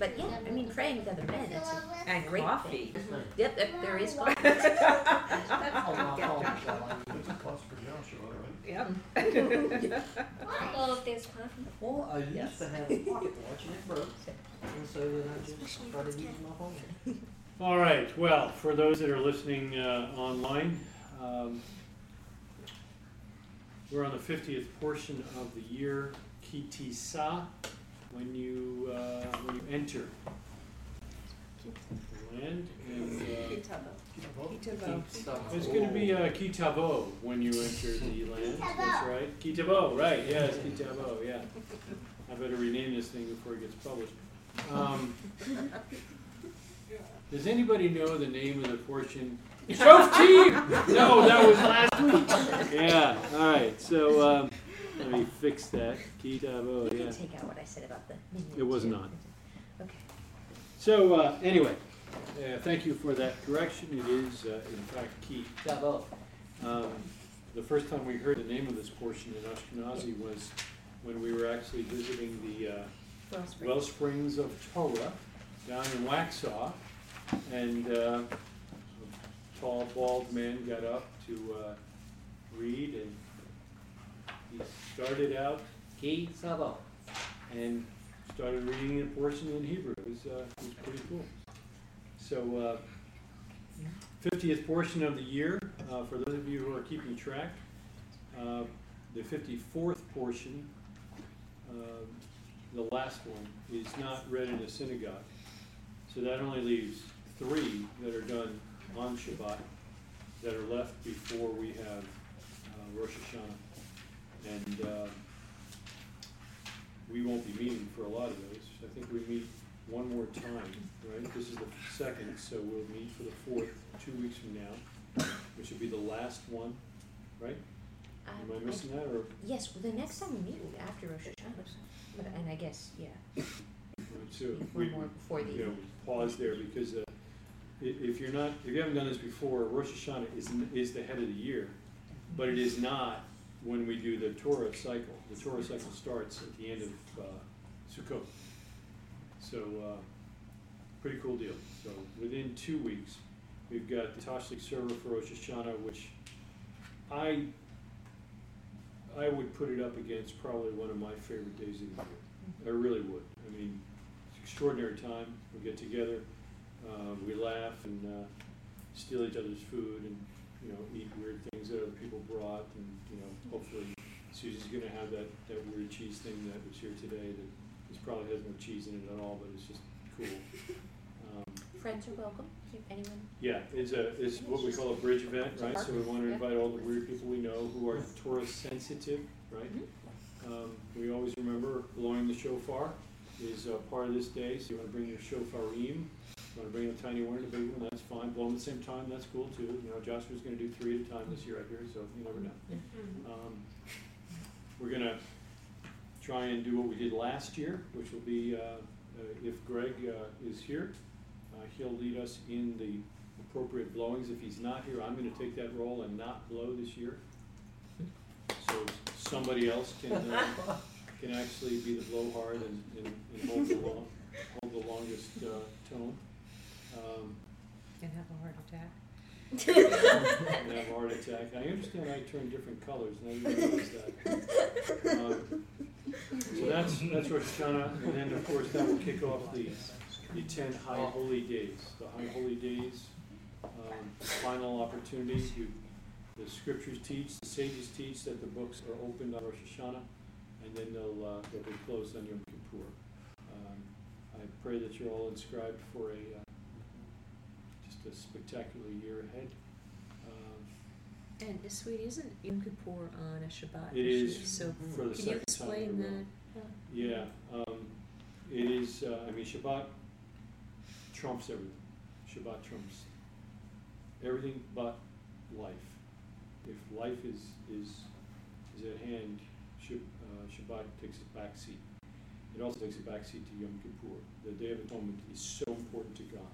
But yeah, I mean, praying with other men, that's a And great coffee. thing. Yep, there, there is coffee. My fault, Michelle. It's a cost per gallon, right? Yep. Well, if there's coffee. Well, I used Yes. to have a pocket watch and it broke, and so then I just started using my phone. All right, well, for those that are listening uh, online, um, we're on the fiftieth portion of the year, Ki Ti Sa, when you, uh, when you enter the land, and uh, it's gonna be uh, Ki Tavo when you enter the land, that's right. Ki Tavo, right, yes, Ki Tavo, yeah. I better rename this thing before it gets published. Um, Does anybody know the name of the portion? Shoftim! No, that was last week. Yeah, all right, so, um, let me fix that. Ki Tavo, You yeah. can take out what I said about the minions. It was yeah. not. Okay. So, uh, anyway, uh, thank you for that correction. It is, uh, in fact, Ki Tavo. Um, the first time we heard the name of this portion in Ashkenazi was when we were actually visiting the, uh, Well, spring. well springs of Torah down in Waxhaw. And uh, a tall, bald man got up to uh, read, and he started out Ki Savo and started reading a portion in Hebrew. It was, uh, it was pretty cool. So, uh, 50th portion of the year, uh, for those of you who are keeping track, uh, the 54th portion, uh, the last one, is not read in a synagogue. So that only leaves three that are done on Shabbat, that are left before we have uh, Rosh Hashanah. And uh, we won't be meeting for a lot of those. I think we meet one more time, right? This is the second, so we'll meet for the fourth, two weeks from now, which will be the last one, right? Um, Am I missing that, or? Yes, well, the next time we meet will be after Rosh Hashanah, but, and I guess, yeah, one we, more before the. you know, pause there because uh, i- if you're not, if you haven't done this before, Rosh Hashanah is, n- is the head of the year, but it is not when we do the Torah cycle. The Torah cycle starts at the end of uh, Sukkot. So, uh, pretty cool deal. So within two weeks, we've got the Tashlik server for Rosh Hashanah, which I, I would put it up against probably one of my favorite days of the year. I really would. I mean, it's extraordinary time. We get together, uh, we laugh and uh, steal each other's food and, you know, eat weird things that other people brought. And, you know, hopefully Susie's going to have that, that weird cheese thing that was here today that is probably has no cheese in it at all, but it's just cool. Um, Friends are welcome, if anyone, yeah, it's a, it's what we call a bridge event, right? So we want to invite all the weird people we know who are Torah sensitive, right? Um, we always remember blowing the shofar is uh, part of this day, so you want to bring your shofarim. You want to bring a tiny one or a big one, that's fine. Blow them at the same time, that's cool too. You know, Joshua's going to do three at a time this year, I hear, so you never know. Um, we're gonna try and do what we did last year, which will be, uh, uh, if Greg, uh, is here, uh, he'll lead us in the appropriate blowings. If he's not here, I'm gonna take that role and not blow this year. So somebody else can, uh, can actually be the blowhard and, and, and hold the long, hold the longest, uh, tone. Um, Can have a heart attack. and have a heart attack. I understand I turn different colors, and I didn't realize that. Um, So that's, that's Rosh Hashanah, and then, of course, that will kick off the, the ten high holy days. The high holy days, um, final opportunity to, the scriptures teach, the sages teach that the books are opened on Rosh Hashanah, and then they'll, uh, they'll be closed on Yom Kippur. Um, I pray that you're all inscribed for a, uh, a spectacular year ahead. Um, And this week isn't Yom Kippur on a Shabbat? It is So for the can you second time explain row. that? Yeah, um, it is, uh, I mean, Shabbat trumps everything. Shabbat trumps everything but life. If life is, is, is at hand, uh, Shabbat takes a back seat. It also takes a back seat to Yom Kippur. The Day of Atonement is so important to God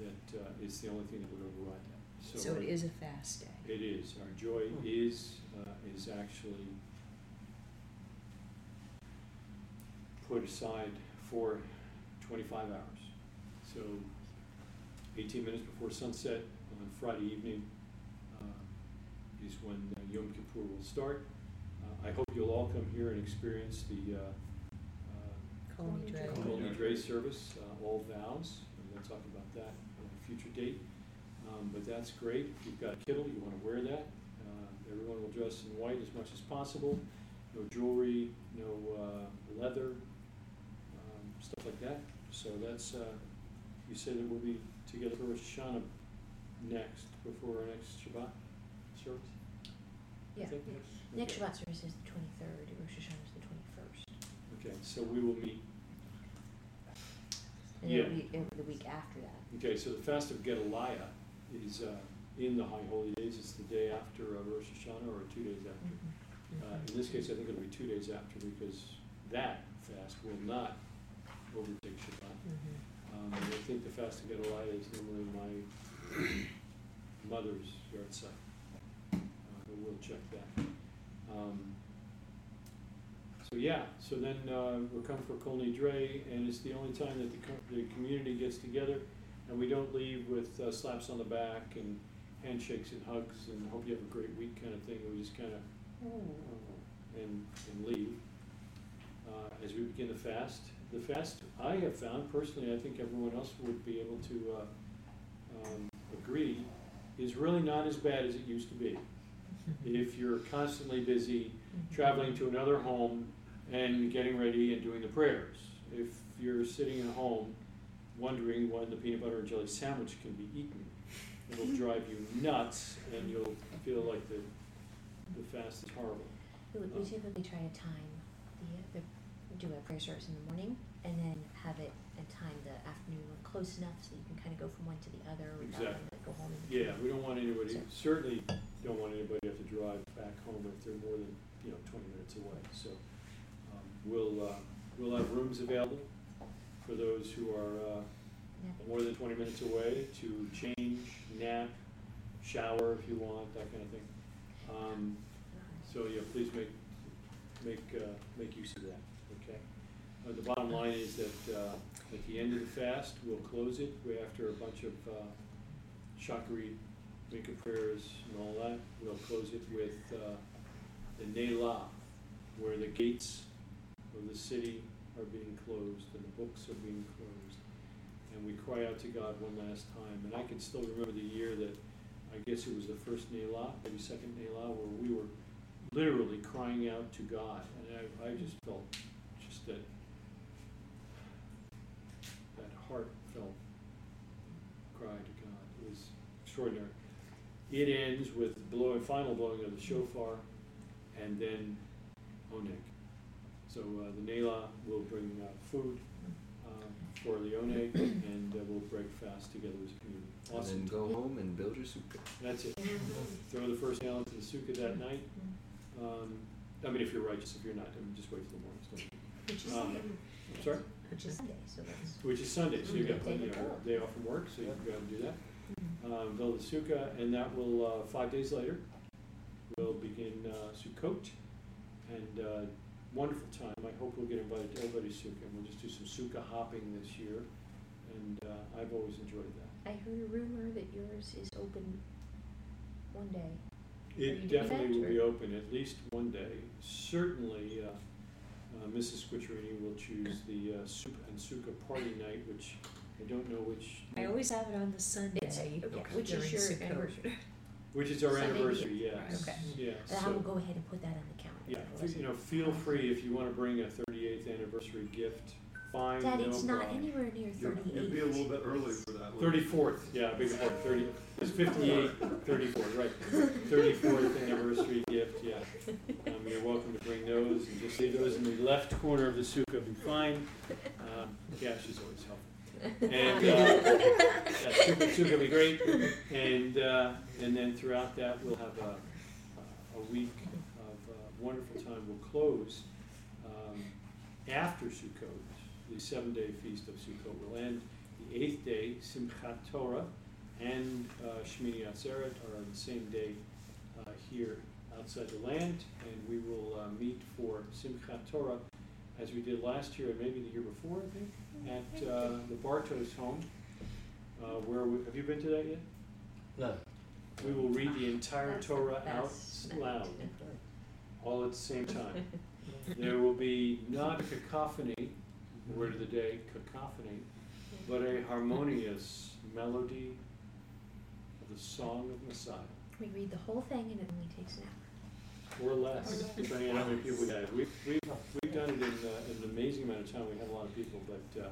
that, uh, it's the only thing that would override that. So it is a fast day. It is. Our joy is, uh, is actually put aside for twenty-five hours. So eighteen minutes before sunset on Friday evening uh, is when uh, Yom Kippur will start. Uh, I hope you'll all come here and experience the uh, uh, Kol Nidre. Kol Nidre service, uh, all vows, and we'll talk about that at a future date. Um, but that's great, if you've got a kittel, you wanna wear that, uh, everyone will dress in white as much as possible, no jewelry, no, uh, leather, um, stuff like that. So that's, uh, you said that we'll be together for Rosh Hashanah next, before our next Shabbat service? I Yeah, think? next Okay. Shabbat service is the twenty-third, Rosh Hashanah is the twenty-first. Okay, so we will meet And Yeah. the week, the week after that. Okay, so the fast of Gedaliah is uh, in the high holy days, it's the day after uh, Rosh Hashanah or two days after. Uh, In this case, I think it'll be two days after because that fast will not overtake Shabbat. Mhm. Um, and I think the fast of Gedaliah is normally my mother's yahrzeit. Uh, but we'll check that. Um, So, yeah, so then, uh, we're coming for Kol Nidre, and it's the only time that the co- the community gets together, and we don't leave with uh, slaps on the back and handshakes and hugs and hope you have a great week kind of thing, we just kind of, and, and leave uh, as we begin the fast. The fast, I have found personally, I think everyone else would be able to uh, um, agree, is really not as bad as it used to be. If you're constantly busy traveling to another home and getting ready and doing the prayers. If you're sitting at home wondering when the peanut butter and jelly sandwich can be eaten, it'll drive you nuts and you'll feel like the, the fast is horrible. We would- we typically uh. try to time the, the, do a prayer service in the morning and then have it and time the afternoon one close enough so you can kind of go from one to the other without Exactly. go home. Yeah, we don't want anybody, So- certainly don't want anybody to have to drive back home if they're more than, you know, twenty minutes away, so. We'll, uh, we'll have rooms available for those who are, uh, more than twenty minutes away to change, nap, shower if you want, that kind of thing. Um, so, yeah, please make, make, uh, make use of that, okay? Uh, the bottom line is that, uh, at the end of the fast, we'll close it, we, after a bunch of, uh, shakari, Mincha prayers and all that, we'll close it with, uh, the Neilah, where the gates the city are being closed and the books are being closed. And we cry out to God one last time, and I can still remember the year that, I guess it was the first Neilah, maybe second Neilah, where we were literally crying out to God, and I, I just felt just that, that heartfelt cry to God, it was extraordinary. It ends with the blowing, final blowing of the shofar, and then oh, oneg. So uh, the Nela will bring uh, food um, for the oneg, and uh, we'll break fast together as a community. Awesome. And then go home and build your sukkah. That's it. Throw the first nail into the sukkah that night. Um, I mean, if you're righteous, if you're not, I mean, just wait till the morning. Don't- Which is, Um, I'm sorry? which is Sunday, so that's. Which is Sunday, so you've got plenty of Day before. day off from work, so you can go and do that. Um, build a sukkah, and that will, uh, five days later, we'll begin, uh, Sukkot. And, uh, wonderful time, I hope we'll get invited to everybody's sukkah, and we'll just do some sukkah hopping this year. And, uh, I've always enjoyed that. I heard a rumor that yours is open one day. Are you It doing definitely will be open at least one day. Certainly, uh, uh, Mrs. Squitcherini will choose the uh, soup and sukkah party night, which I don't know which. I always have it on the Sunday. Okay, which during is your Sukkot. anniversary. Which is our Sunday, anniversary, yeah. yes, Okay. yeah, And I so, will go ahead and put that on the calendar. yeah, I f- you know, feel free if you wanna bring a thirty-eighth anniversary gift, fine, no Dad, problem. it's not anywhere near You'll, thirty-eight. you'll be a little bit early for that. one. Thirty-fourth, yeah, big part, thirty, it's fifty-eight, thirty-fourth, right, thirty-fourth anniversary gift, yeah. Um, you're welcome to bring those, and just leave those in the left corner of the sukkah, be fine. Um, cash is always helpful. And, uh, yeah, sukkah will be great, and, uh, and then throughout that, we'll have a, a week of uh, wonderful time. We'll close, um, after Sukkot, the seven-day feast of Sukkot will end. The eighth day, Simchat Torah, and uh, Shmini Atzeret are on the same day uh, here outside the land, and we will uh, meet for Simchat Torah as we did last year and maybe the year before, I think, at uh, the Bartos home, uh, where, we- have you been to that yet? No. We will read the entire That's the Torah out loud, all at the same time. There will be not a cacophony, word of the day, cacophony, but a harmonious melody of the song of Messiah, We read the whole thing and it only takes an hour. Or less, depending on how many people we have. We've, we've, we've done it in, uh, in an amazing amount of time, we had a lot of people, but, uh,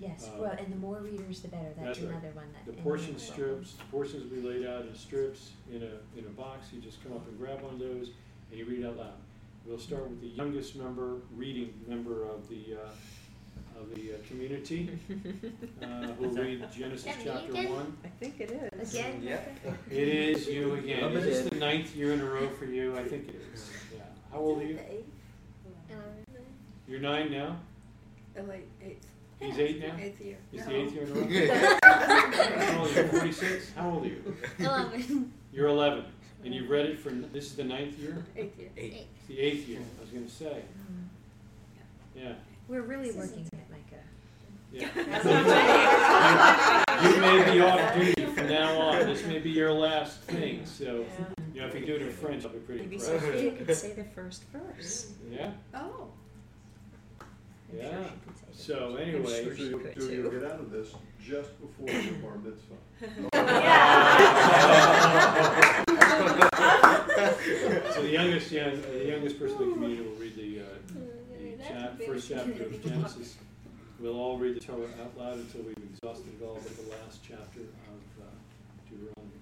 Yes, Um, well, and the more readers, the better. That's, that's right. another one that. the portion strips, the portions we laid out in strips, in a, in a box, you just come up and grab one of those, and you read out loud. We'll start with the youngest member, reading member of the, uh, of the uh, community, uh, who'll read Genesis That me chapter again? one. I think it is. Again? It is you again. Rub Is this the ninth year in a row for you? I think it is. Yeah. How old are you? You're nine now? Oh, wait, eighth, He's eight now? eighth year. He's No. the eighth year in a row? How old are you? Forty-six? How old are you? Eleven. You're eleven. And you've read it for, this is the ninth year? Eighth year. Eight. It's the eighth year, I was gonna say. Mm. Yeah. We're really working on it, Micah. Yeah. You may be off duty from now on. This may be your last thing, so, you know, if you do it in French, I'll be pretty Maybe impressed. Sophia could say the first verse. Yeah? Oh. I'm sure Yeah. she could say that. So anyway. sure you'll, you'll get out of this just before the bar mitzvah. So the youngest, yeah, the youngest person in the community will read the, uh, the chap, first chapter of Genesis. We'll all read the Torah out loud until we've exhausted it all but the last chapter of uh, Deuteronomy.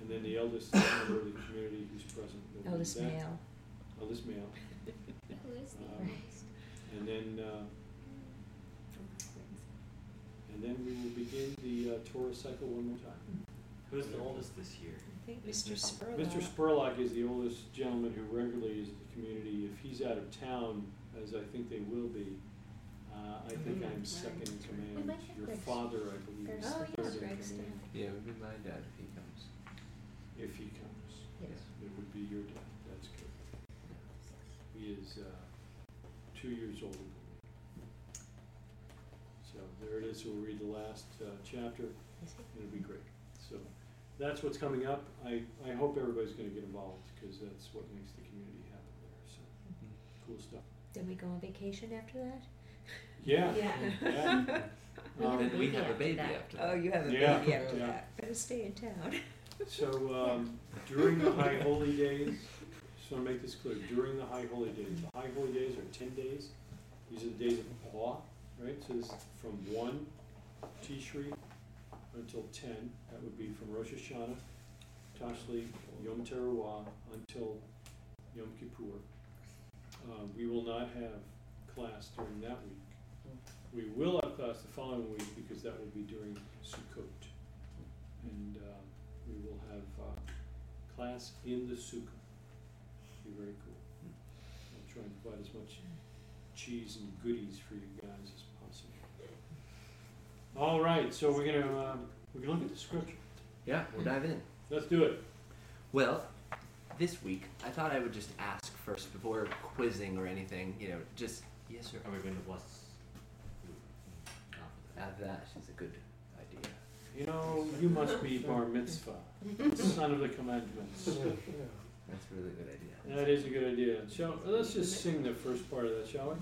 And then the eldest member of the community who's present will read Eldest that. male. Eldest male. Who is the Um, And then, uh, and then we will begin the uh, Torah cycle one more time. Who's the oldest this year? I think Mr. Spurlock. Mr. Spurlock is the oldest gentleman who regularly is in the community. If he's out of town, as I think they will be, I think. I'm second in We command. might have Your Greg's- father, I believe, is Greg's- Oh, third yes, in Greg's command. Yeah, it would be my dad if he comes. If he comes. Yes. It would be your dad, that's good. He is, uh, two years older than me. So there it is, we'll read the last, uh, chapter. Is it? It'll be great. So that's what's coming up. I, I hope everybody's gonna get involved, cause that's what makes the community happen there, so, cool stuff. Then we go on vacation after that? Yeah, Yeah. yeah. We have Um, a And we baby have a baby that. after Oh, you have a Yeah, baby after yeah. that. Better stay in town. So, um, during the high holy days, just wanna make this clear, during the high holy days, the high holy days are ten days. These are the days of awe, right? So this is from one Tishri until ten, that would be from Rosh Hashanah, Tashli, Yom Teruah, until Yom Kippur. Uh, we will not have class during that week. We will have class the following week because that will be during Sukkot. And, uh, we will have, uh, class in the sukkah. Be very cool. I'll try and provide as much cheese and goodies for you guys as possible. All right, so we're gonna, um, we're gonna look at the scripture. Yeah, we'll dive in. Let's do it. Well, this week I thought I would just ask first before quizzing or anything. You know, just yes sir. Are we going to bless? That is a good idea. You know, you must be bar mitzvah, son of the commandments. That's a really good idea. That is a good idea. Shall, let's just sing the first part of that, shall we?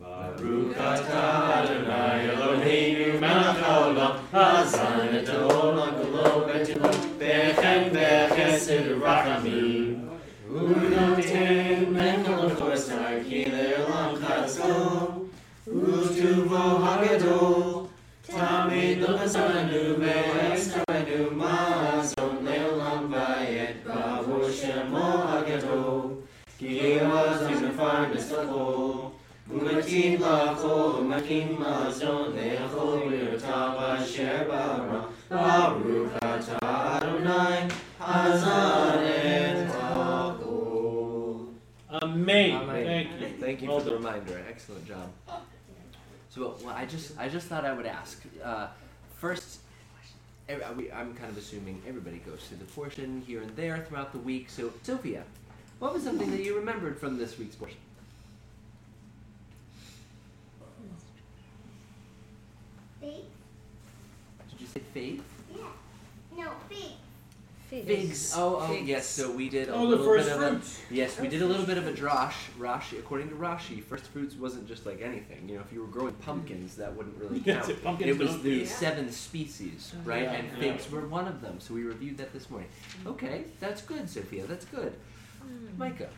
Baruch atah Adonai Eloheinu melech haolam, hazan et haolam kulo b'tilo, bechem b'chesed u'rachamim. Unoten lecha l'chosar ki le'olam chazko, u'tuvo hagadol, Excellent job. So, well, I just, I just thought I would ask. Uh, first, every, uh, I'm kind of assuming everybody goes through the portion here and there throughout the week. So, Sophia, what was something that you remembered from this week's portion? Faith. Did you say faith? Yeah. No, faith figs. Figs. Oh, oh yes. So we did a Oh, little first bit of a yes, we did a little bit of a drash. Rashi, according to Rashi, first fruits wasn't just like anything. You know, if you were growing pumpkins, that wouldn't really count. it, pumpkins It was the count. seven species, right? Yeah, and yeah. figs were one of them. So we reviewed that this morning. Okay, that's good, Sophia. That's good. Micah,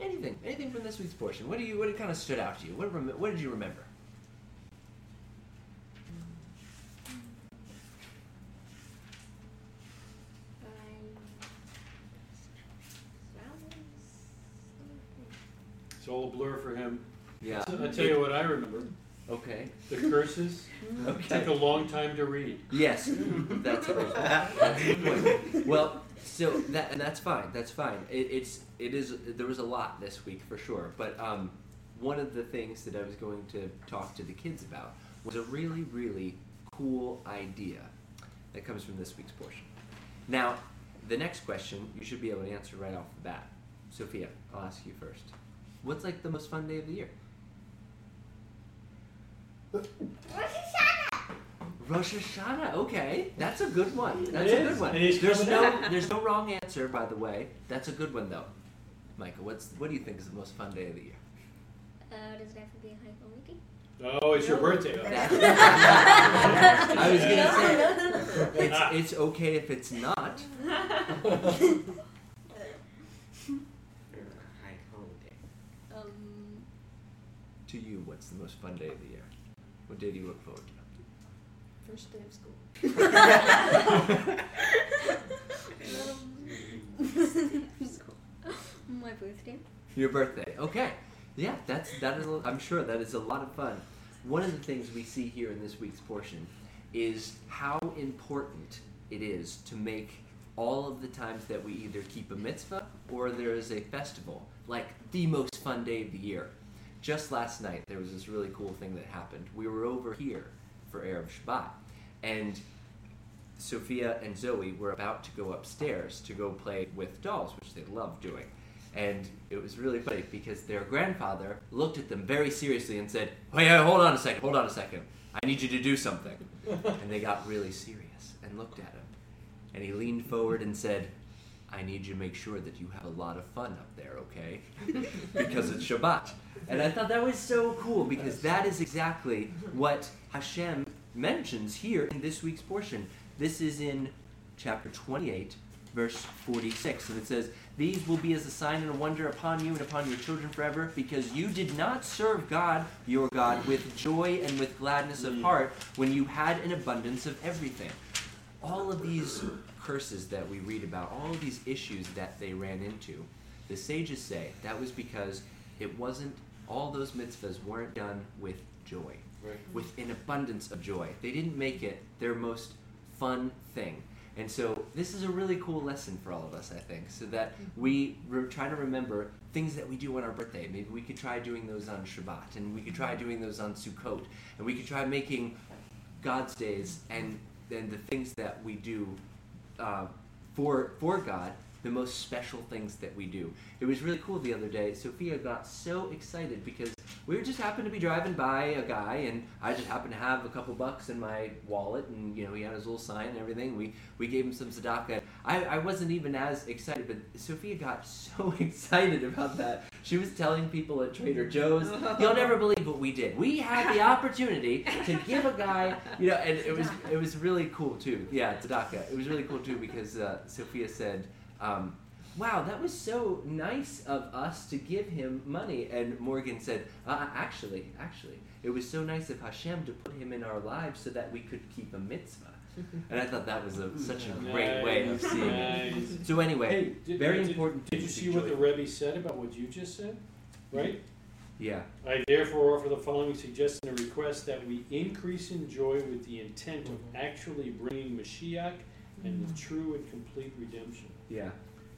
anything, anything from this week's portion? What do you? What kind of stood out to you? What, rem- what did you remember? It's all a blur for him. Yeah. I tell you what I remember. Okay. The curses Okay. took a long time to read. Yes, that's a good, that's a good point. Well, so that and that's fine. That's fine. It, it's it is there was a lot this week for sure. But um, one of the things that I was going to talk to the kids about was a really really cool idea that comes from this week's portion. Now, the next question you should be able to answer right off the bat. Sophia, I'll ask you first. What's like the most fun day of the year? Rosh Hashanah. Rosh Hashanah, okay, that's a good one. That's a good one. and There's no, there's no wrong answer, by the way. That's a good one though. Michael, what's what do you think is the most fun day of the year? Uh, does it have to be a high quality? Oh, it's your birthday. I was gonna say it's it's okay if it's not. High holiday. Um, To you, what's the most fun day of the year? What day do you look forward to? First day of school. my birthday. Your birthday. Okay. Yeah, that's that is. A, I'm sure that is a lot of fun. One of the things we see here in this week's portion is how important it is to make all of the times that we either keep a mitzvah or there is a festival like the most fun day of the year. Just last night there was this really cool thing that happened. We were over here for Erev Shabbat, and Sophia and Zoe were about to go upstairs to go play with dolls, which they love doing. And it was really funny because their grandfather looked at them very seriously and said, Hey, hey, hold on a second, hold on a second. I need you to do something. and they got really serious and looked at him. And he leaned forward and said, I need you to make sure that you have a lot of fun up there, okay? because it's Shabbat. And I thought that was so cool because that is exactly what Hashem mentions here in this week's portion. This is in chapter 28, verse 46. And it says, These will be as a sign and a wonder upon you and upon your children forever, because you did not serve God, your God, with joy and with gladness of mm. heart when you had an abundance of everything. All of these curses that we read about, all of these issues that they ran into, the sages say that was because it wasn't, all those mitzvahs weren't done with joy Right. with an abundance of joy. They didn't make it their most fun thing. And so this is a really cool lesson for all of us, I think, so that we re- try to remember things that we do on our birthday. Maybe we could try doing those on Shabbat, and we could try doing those on Sukkot, and we could try making God's days and and the things that we do uh, for for God the most special things that we do. It was really cool the other day. Sophia got so excited because we just happened to be driving by a guy, and I just happened to have a couple bucks in my wallet, and you know he had his little sign and everything. We we gave him some tzedakah. I, I wasn't even as excited, but Sophia got so excited about that. She was telling people at Trader Joe's, "You'll never believe what we did. We had the opportunity to give a guy, you know, and it was it was really cool too. Yeah, tzedakah. It was really cool too because uh, Sophia said." Um, Wow, that was so nice of us to give him money. And Morgan said, uh, Actually, actually, it was so nice of Hashem to put him in our lives so that we could keep a mitzvah. And I thought that was a, such a great way of Nice, seeing it. So, anyway, Hey, did, very did- important Did to you see what the. Rebbe said about what you just said? Right? yeah, I therefore offer the following suggestion and request that we increase in joy with the intent of actually bringing Mashiach and the true and complete redemption. Yeah.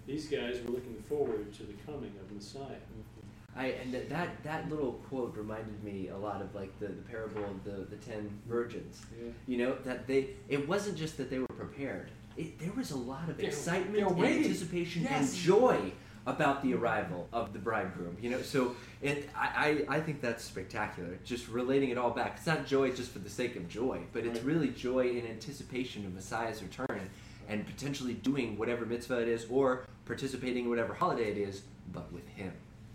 These guys were looking forward to the coming of Messiah. I and that, that that little quote reminded me a lot of like the, the parable of the, the ten virgins. Yeah. You know that they it wasn't just that they were prepared. It, there was a lot of They're- excitement, they're and anticipation, Yes. and joy about the arrival of the bridegroom. You know, so it, I, I, I think that's spectacular. Just relating it all back. It's not joy just for the sake of joy, but it's Right. really joy in anticipation of Messiah's return and potentially doing whatever mitzvah it is or participating in whatever holiday it is, but with Him,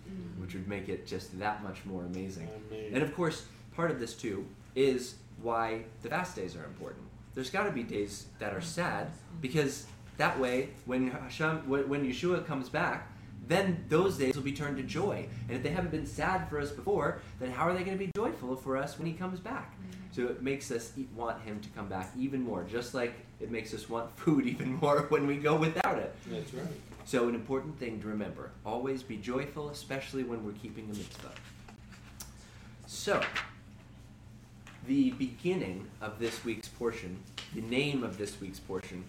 mm. which would make it just that much more amazing. Amazing. And of course, part of this too is why the fast days are important. There's got to be days that are sad because that way, when Hashem, when Yeshua comes back, then those days will be turned to joy. And if they haven't been sad for us before, then how are they going to be joyful for us when He comes back? Mm. So it makes us want Him to come back even more, just like it makes us want food even more when we go without it. That's right. So, an important thing to remember always be joyful, especially when we're keeping a mitzvah. So, the beginning of this week's portion, the name of this week's portion,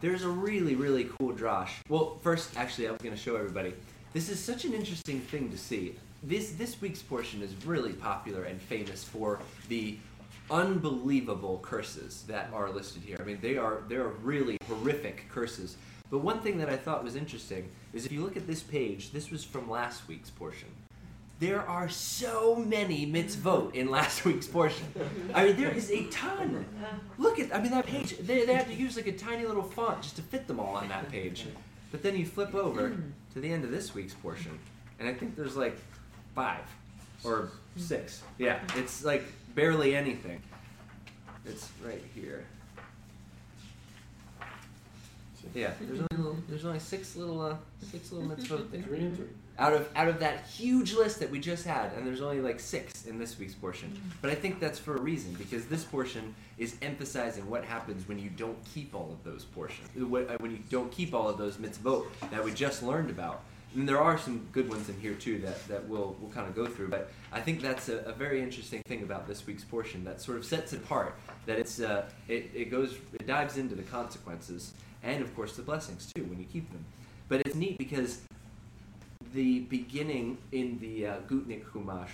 there's a really, really cool drosh. Well, first, actually, I was going to show everybody. This is such an interesting thing to see. This this week's portion is really popular and famous for the unbelievable curses that are listed here. I mean, they are they are really horrific curses. But one thing that I thought was interesting is if you look at this page, this was from last week's portion. There are so many mitzvot in last week's portion. I mean, there is a ton. Look at, I mean, that page, they, they had to use like a tiny little font just to fit them all on that page. But then you flip over to the end of this week's portion, and I think there's like five or six. Yeah, it's like barely anything. It's right here. Yeah, there's only little, there's only six little uh, six little mitzvot there Three and three. out of out of that huge list that we just had, and there's only like six in this week's portion. But I think that's for a reason because this portion is emphasizing what happens when you don't keep all of those portions, uh, when you don't keep all of those mitzvot that we just learned about. And there are some good ones in here too that, that we'll we'll kind of go through. But I think that's a, a very interesting thing about this week's portion that sort of sets it apart. That it's uh, it, it goes it dives into the consequences and of course the blessings too when you keep them. But it's neat because the beginning in the uh, Gutnick Chumash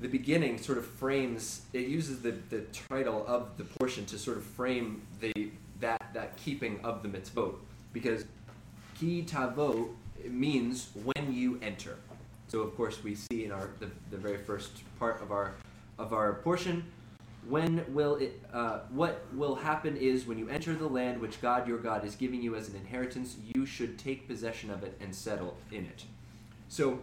the beginning sort of frames. It uses the, the title of the portion to sort of frame the that that keeping of the mitzvot because ki tavo means when you enter. So of course we see in our the, the very first part of our of our portion when will it uh, what will happen is when you enter the land which god your god is giving you as an inheritance you should take possession of it and settle in it. So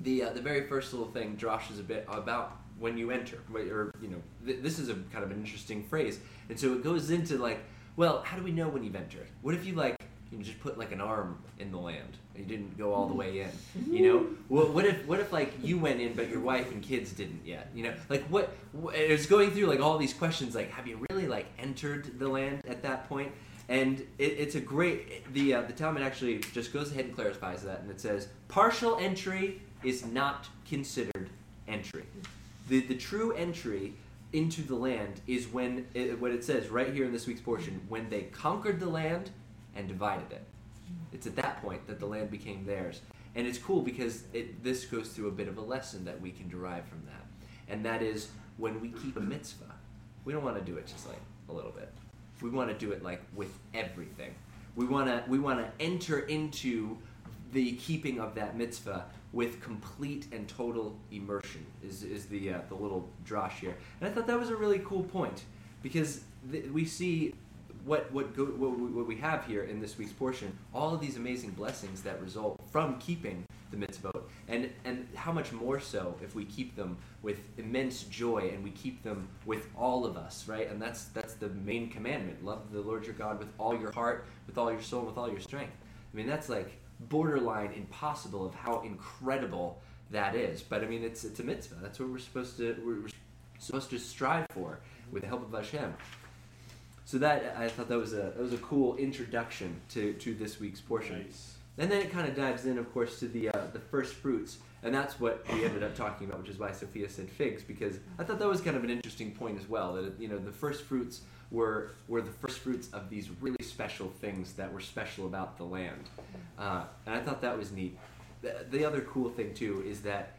the uh, the very first little thing Josh is a bit about when you enter or you know th- this is a kind of an interesting phrase. And so it goes into like well how do we know when you've entered? What if you like you just put like an arm in the land. And you didn't go all the way in you know? Well, what if what if like you went in but your wife and kids didn't yet you know? Like what wh- it's going through like all these questions like have you really like entered the land at that point? point? And it, it's a great the uh, the Talmud actually just goes ahead and clarifies that and it says partial entry is not considered entry. The the true entry into the land is when it, what it says right here in this week's portion when they conquered the land and divided it it's at that point that the land became theirs. And it's cool because it, this goes through a bit of a lesson that we can derive from that. And that is when we keep a mitzvah, we don't want to do it just like a little bit. We want to do it like with everything. We want to we want to enter into the keeping of that mitzvah with complete and total immersion. Is is the uh, the little drosh here. And I thought that was a really cool point because th- we see what what, go, what we- what we have here in this week's portion, all of these amazing blessings that result from keeping the mitzvot, and and how much more so if we keep them with immense joy and we keep them with all of us, right? And that's that's the main commandment: love the Lord your God with all your heart, with all your soul, with all your strength. I mean, that's like borderline impossible of how incredible that is. But I mean, it's it's a mitzvah. That's what we're supposed to we're supposed to strive for with the help of Hashem. So that I thought that was a that was a cool introduction to, to this week's portion. Nice. And then it kind of dives in, of course, to the uh, the first fruits, and that's what we ended up talking about, which is why Sophia said figs, because I thought that was kind of an interesting point as well. That you know the first fruits were were the first fruits of these really special things that were special about the land, uh, and I thought that was neat. The, the other cool thing too is that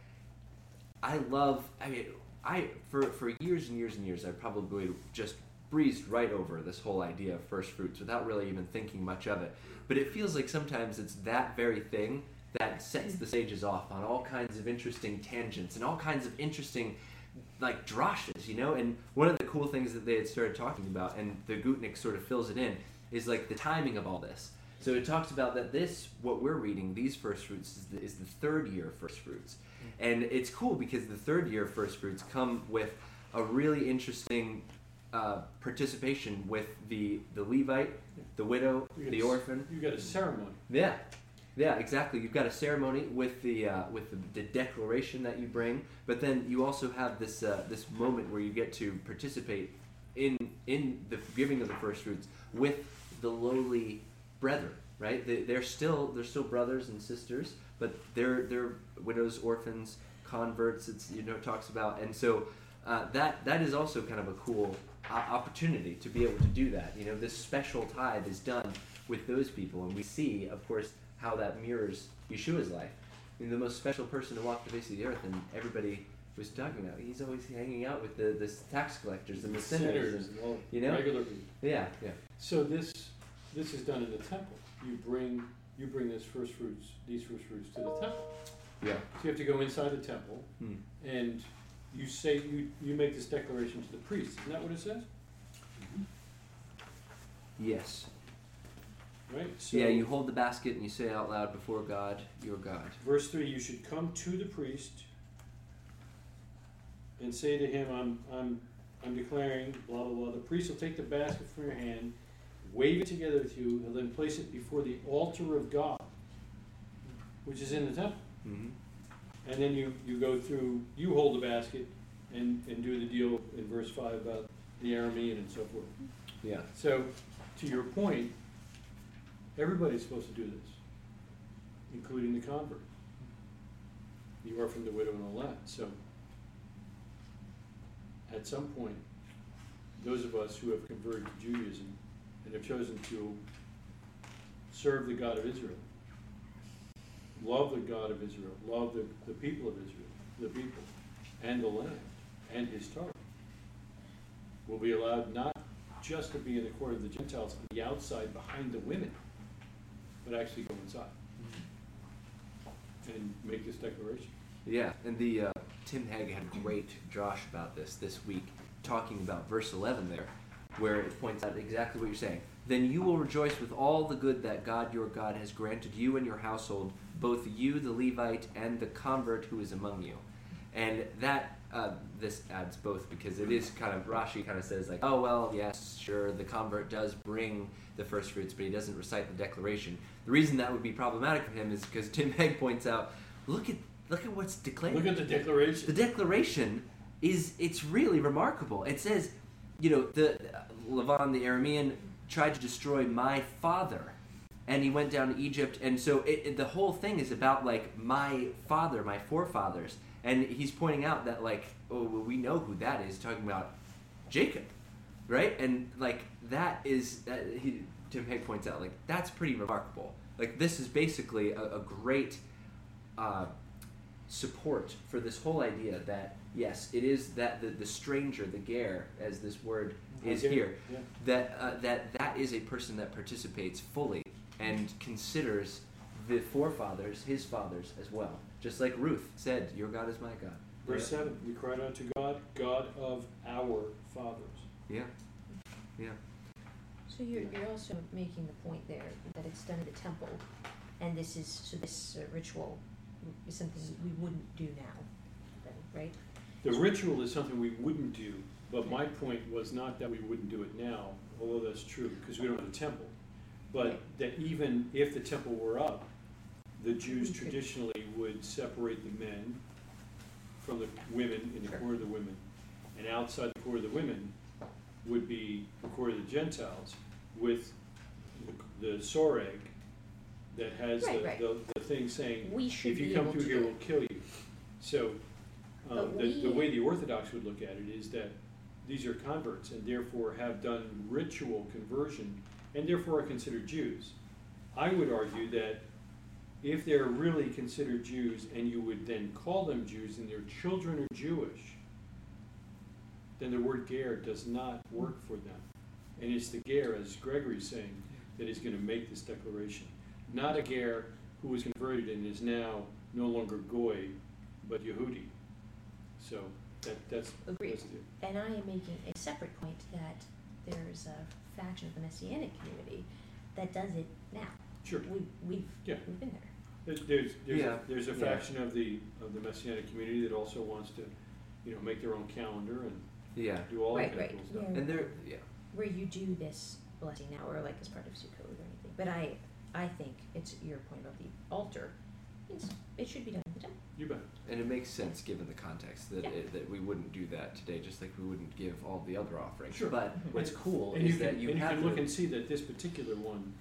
I love. I mean, I for for years and years and years, I probably just breezed right over this whole idea of first fruits without really even thinking much of it. But it feels like sometimes it's that very thing that sets the sages off on all kinds of interesting tangents and all kinds of interesting like drashes, you know. And one of the cool things that they had started talking about, and the Gutnick sort of fills it in, is like the timing of all this. So it talks about that this, what we're reading, these first fruits, is the, is the third year first fruits. Mm. And it's cool because the third year first fruits come with a really interesting uh, participation with the, the Levite, the widow, the orphan. You got a ceremony. Yeah, yeah, exactly. You've got a ceremony with the uh, with the, the declaration that you bring, but then you also have this uh, this moment where you get to participate in in the giving of the first fruits with the lowly brethren. Right? They, they're still they're still brothers and sisters, but they're they're widows, orphans, converts. It's you know it talks about, and so uh, that that is also kind of a cool opportunity to be able to do that. You know, this special tithe is done with those people, and we see, of course, how that mirrors Yeshua's life. I mean, the most special person to walk the face of the earth, and everybody was talking about. He's always hanging out with the, the tax collectors and the sinners. And, and all you know? regular people. yeah, yeah. So this this is done in the temple. You bring you bring this first fruits, these first fruits to the temple. Yeah. So you have to go inside the temple Hmm. and you say you you make this declaration to the priest. Isn't that what it says? Yes. Right? So yeah, you hold the basket and you say out loud before God, your God. verse three, you should come to the priest and say to him, I'm I'm I'm declaring blah blah blah. The priest will take the basket from your hand, wave it together with you, and then place it before the altar of God, which is in the temple. Mm-hmm. And then you, you go through, you hold the basket and, and do the deal in verse five about the Aramean and so forth. Yeah. So, to your point, everybody's supposed to do this, including the convert, the orphan, the widow, and all that. So, at some point, those of us who have converted to Judaism and have chosen to serve the God of Israel, love the God of Israel, love the, the people of Israel, the people, and the land, and his Torah, will be allowed not just to be in the court of the Gentiles on the outside behind the women, but actually go inside and make this declaration. Yeah, and the uh, Tim Hegg had a great drosh about this this week, talking about verse 11 there, where it points out exactly what you're saying. Then you will rejoice with all the good that God your God has granted you and your household, both you, the Levite, and the convert who is among you. And that uh, this adds both because it is kind of Rashi kind of says like, oh well, yes, sure, the convert does bring the first fruits, but he doesn't recite the declaration. The reason that would be problematic for him is because Tim Hegg points out, look at look at what's declared. Look at the declaration. The declaration is it's really remarkable. It says, you know, the Lavan the Aramean tried to destroy my father, and he went down to Egypt, and so it, it- the whole thing is about like my father, my forefathers, and he's pointing out that like, oh, well, we know who that is. Talking about Jacob, right? And like that is uh, he, Tim Hegg points out like that's pretty remarkable. Like this is basically a, a great. Uh, support for this whole idea that yes, it is that the, the stranger, the ger, as this word is Okay, here, yeah. that uh, that that is a person that participates fully and considers the forefathers his fathers as well. Just like Ruth said, "Your God is my God." Verse 7 We cried out to God, God of our fathers. Yeah, yeah, So you're, you're also making the point there that it's done at the temple, and this is, so this uh, ritual is something we wouldn't do now, then, right? The ritual is something we wouldn't do, but my point was not that we wouldn't do it now, although that's true, because we don't have a temple. But that even if the temple were up, the Jews We traditionally would separate the men from the women in the Sure. court of the women. And outside the court of the women would be the court of the Gentiles with the, the soreg that has the, Right, right. the, the thing saying, We if you come through here, we'll kill you. So, um, the, the way the Orthodox would look at it is that these are converts and therefore have done ritual conversion and therefore are considered Jews. I would argue that if they're really considered Jews and you would then call them Jews and their children are Jewish, then the word ger does not work for them. And it's the ger, as Gregory's saying, that is going to make this declaration. Not a ger who was converted and is now no longer goy, but Yehudi. So that that's Agreed. that's And I am making a separate point that there's a faction of the Messianic community that does it now. sure. We, we've, Yeah. we've been there. There's there's there's, Yeah, a, there's a yeah. faction of the of the messianic community that also wants to, you know, make their own calendar and Yeah. do all Right, that kind right, of cool stuff. yeah. And there, yeah. Where you do this blessing now, or like as part of Sukkot or anything. But I, I think it's your point about the altar. It's, it should be done at the temple. You bet. And it makes sense given the context that Yeah. it, that we wouldn't do that today, just like we wouldn't give all the other offerings. Sure. But Mhm. what's cool And is you can that you and you have can look and see that this particular one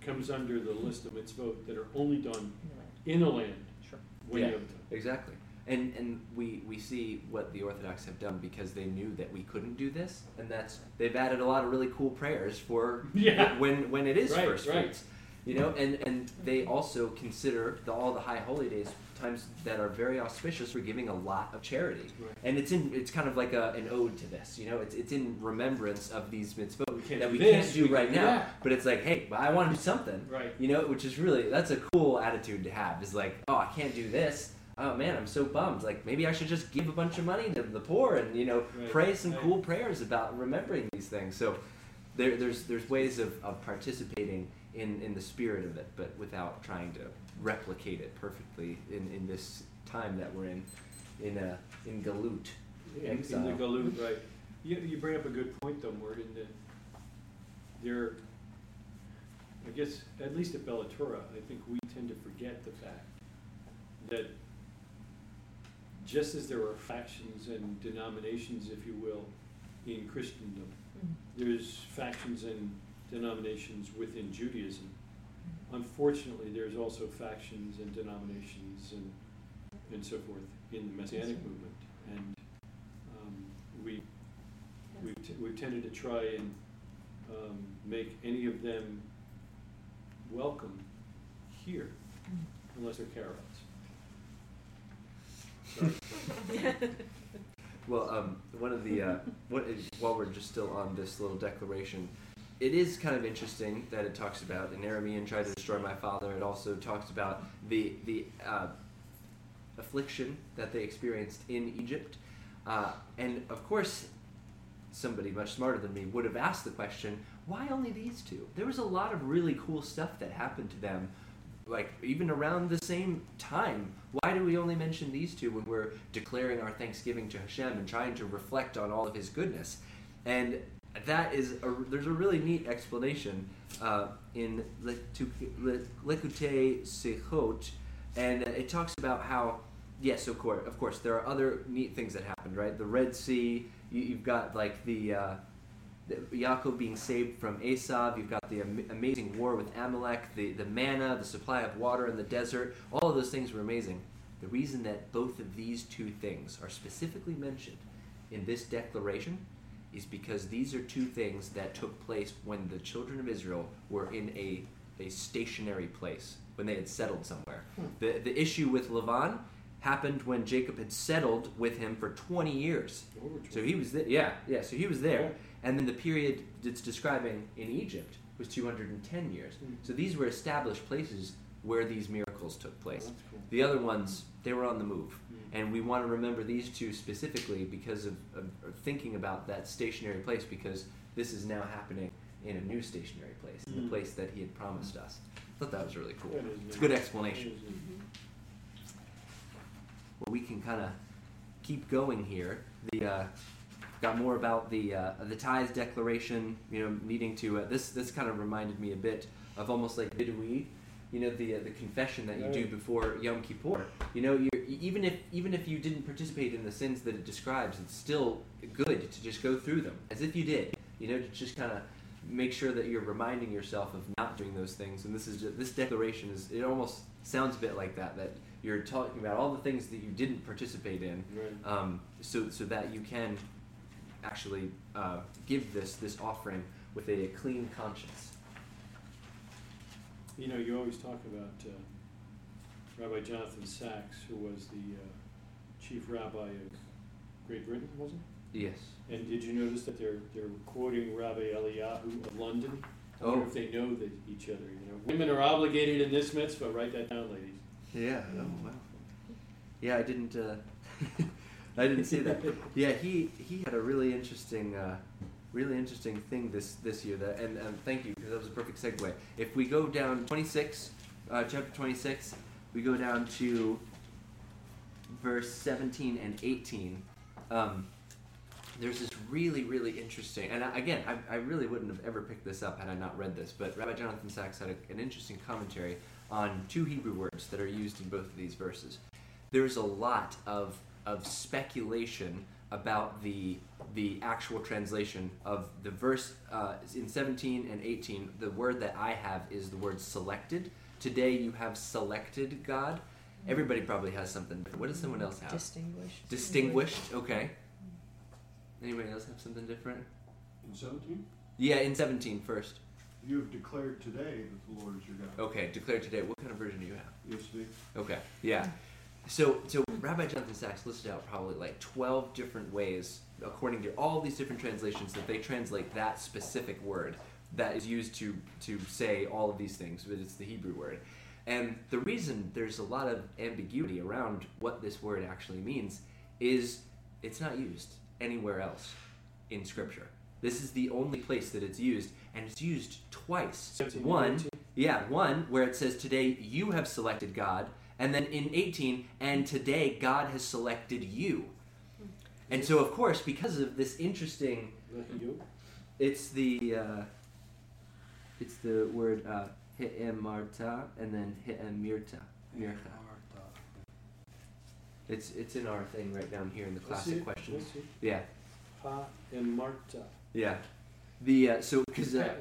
comes under the list of mitzvot that are only done in the land. in the land Sure. when Yeah. you have time. Exactly. And and we, we see what the Orthodox have done because they knew that we couldn't do this, and that's they've added a lot of really cool prayers for Yeah. when when it is Right, first right. fruits. You know, and, and they also consider the, all the high holy days times that are very auspicious for giving a lot of charity. Right. And it's in it's kind of like a, an ode to this, you know. It's it's in remembrance of these mitzvot We that we this, can't do we can right do now. that. But it's like, hey, I want to do something. Right. You know, which is really that's a cool attitude to have. Is like, oh, I can't do this. Oh man, I'm so bummed. Like maybe I should just give a bunch of money to the poor and you know Right, pray some right. cool prayers about remembering these things. So there, there's there's ways of, of participating in, in the spirit of it, but without trying to replicate it perfectly in, in this time that we're in in a in galut. In, in the galut, right. You, you bring up a good point though, Morgan. that there, I guess, at least at Bellatora, I think we tend to forget the fact that just as there are factions and denominations, if you will, in Christendom, mm-hmm. there's factions and denominations within Judaism. Unfortunately, there's also factions and denominations and, and so forth in the Messianic movement. And um, we, we've, t- we've tended to try and um, make any of them welcome here, unless they're Karaites. Sorry. Well, um, one of the uh, what is, while we're just still on this little declaration, it is kind of interesting that it talks about an Aramean tried to destroy my father. It also talks about the the uh, affliction that they experienced in Egypt, uh, and of course, somebody much smarter than me would have asked the question, why only these two? There was a lot of really cool stuff that happened to them like even around the same time. Why do we only mention these two when we're declaring our thanksgiving to Hashem and trying to reflect on all of His goodness? And that is a, there's a really neat explanation uh, in Likkutei Sichot, and it talks about how yes, of course, of course, there are other neat things that happened, right? The Red Sea. You, you've got like the uh, the- Yaakov being saved from Esav. You've got the am- amazing war with Amalek, the, the manna, the supply of water in the desert. All of those things were amazing. The reason that both of these two things are specifically mentioned in this declaration is because these are two things that took place when the children of Israel were in a, a stationary place, when they had settled somewhere. The, the issue with Lavan happened when Jacob had settled with him for 20 years. Over So he was there. Yeah, yeah. So he was there, Yeah. and then the period it's describing in Egypt was 210 years. Mm. So these were established places where these miracles took Oh, place. cool. The other ones, they were on the move. And we want to remember these two specifically because of, of, of thinking about that stationary place because this is now happening in a new stationary place, in the place that he had promised us. I thought that was really cool. Is It's a good explanation. Neat. well, we can kind of keep going here. The uh, got more about the uh, the tithes declaration. You know, needing to uh, this this kind of reminded me a bit of almost like Viduy. You know, the uh, the confession that you do before Yom Kippur. You know, you're, even if even if you didn't participate in the sins that it describes, it's still good to just go through them as if you did. You know, to just kind of make sure that you're reminding yourself of not doing those things. And this is just, this declaration is it almost sounds a bit like that that you're talking about all the things that you didn't participate in, Right. um, so so that you can actually uh, give this this offering with a clean conscience. You know, you always talk about uh, Rabbi Jonathan Sacks, who was the uh, chief rabbi of Great Britain, wasn't he? Yes. And did you notice that they're they're quoting Rabbi Eliyahu of London I wonder Oh. if they know that each other, you know. Women are obligated in this mitzvah, write that down, ladies. Yeah. Oh wow. Yeah, I didn't. Uh, I didn't see that. Yeah, he he had a really interesting, uh, really interesting thing this this year. That and um, thank you because that was a perfect segue. If we go down twenty six, uh, chapter twenty six, we go down to verse seventeen and eighteen. Um, there's this really, really interesting, and again, I, I really wouldn't have ever picked this up had I not read this, but Rabbi Jonathan Sacks had a, an interesting commentary on two Hebrew words that are used in both of these verses. There's a lot of, of speculation about the, the actual translation of the verse uh, in 17 and 18. The word that I have is the word selected. Today you have selected God. Everybody probably has something. different. What does someone else have? Distinguished. Distinguished, okay. Anybody else have something different? In seventeen, Yeah, in 17 first. you have declared today that the Lord is your God. Okay, declare today. What kind of version do you have? ESV. Okay, yeah. So, so Rabbi Jonathan Sacks listed out probably like 12 different ways, according to all these different translations, that they translate that specific word that is used to, to say all of these things, but it's the Hebrew word. And the reason there's a lot of ambiguity around what this word actually means is it's not used anywhere else in Scripture. This is the only place that it's used, and it's used twice. 17 One, 18. yeah, one where it says, Today you have selected God, and then in 18, and today God has selected you. And so, of course, because of this interesting, it's the uh, it's the word uh, he'emarta and then he'emirta. Mirta. It's it's in our thing right down here in the classic it. questions. Yeah, Ha yeah. The uh, so because uh.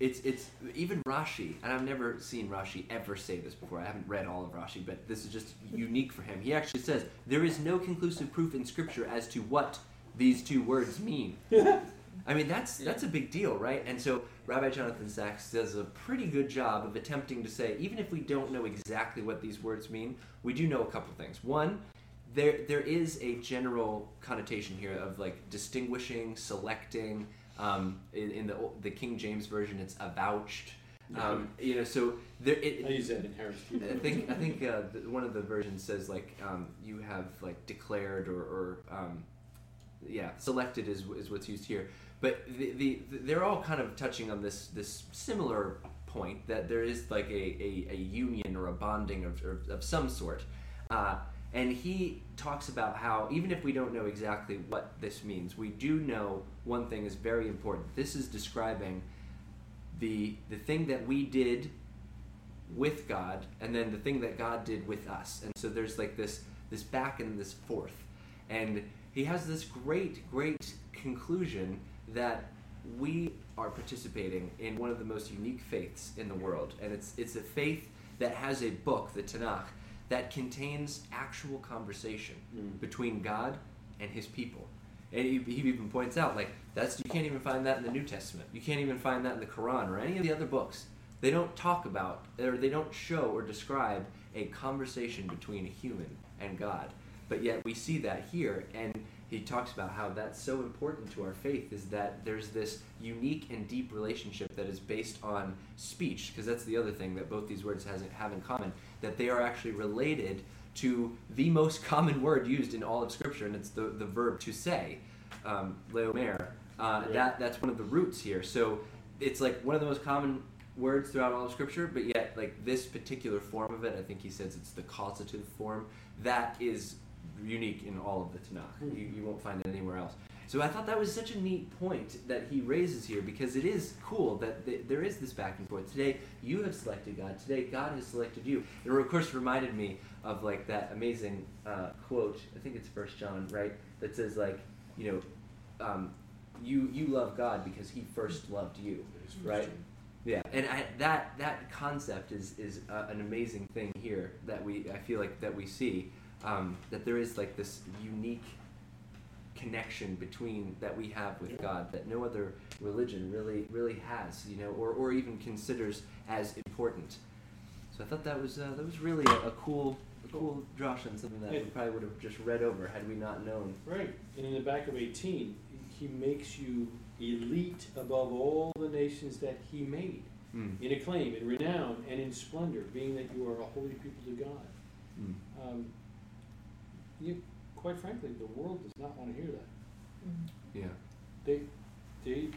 It's it's even Rashi, and I've never seen Rashi ever say this before. I haven't read all of Rashi, but this is just unique for him. He actually says there is no conclusive proof in Scripture as to what these two words mean. I mean that's that's a big deal, right? And so Rabbi Jonathan Sacks does a pretty good job of attempting to say even if we don't know exactly what these words mean, we do know a couple things. One, there there is a general connotation here of like distinguishing, selecting. Um, in, in the the King James version, it's avouched. Um, you know, so there. It, I use that in Harris. I think I think uh, one of the versions says like um, you have like declared or, or um, yeah selected is, is what's used here. But the, the, the they're all kind of touching on this this similar point that there is like a, a, a union or a bonding of, of, of some sort. Uh, and he talks about how even if we don't know exactly what this means, we do know one thing is very important. This is describing the the thing that we did with God and then the thing that God did with us. And so there's like this this back and this forth. And he has this great great conclusion that we are participating in one of the most unique faiths in the world. And it's it's a faith that has a book, the Tanakh, that contains actual conversation Mm. between God and his people. And he, he even points out, like, that's you can't even find that in the New Testament. You can't even find that in the Quran or any of the other books. They don't talk about, or they don't show or describe a conversation between a human and God. But yet we see that here, and he talks about how that's so important to our faith is that there's this unique and deep relationship that is based on speech, because that's the other thing that both these words has, have in common, that they are actually related to the most common word used in all of Scripture, and it's the, the verb to say, um, leomer. Uh, Right. That that's one of the roots here. So it's like one of the most common words throughout all of Scripture, but yet like this particular form of it, I think he says it's the causative form. That is unique in all of the Tanakh. You, you won't find it anywhere else. So I thought that was such a neat point that he raises here because it is cool that th- there is this back and forth. Today you have selected God. Today God has selected you. It of course reminded me of like that amazing uh, quote. I think it's First John, right? That says like, you know, um, you you love God because He first loved you, right? Yeah, and I, that that concept is is uh, an amazing thing here that we I feel like that we see um, that there is like this unique connection between that we have with God that no other religion really really has, you know, or, or even considers as important. So I thought that was uh, that was really a, a cool a cool drosh on something that we probably would have just read over had we not known. Right, and in the back of 18, he makes you elite above all the nations that he made, Mm. in acclaim, in renown, and in splendor, being that you are a holy people to God. Mm. Um, you, quite frankly, the world does not want to hear that. Mhm. Yeah. They, they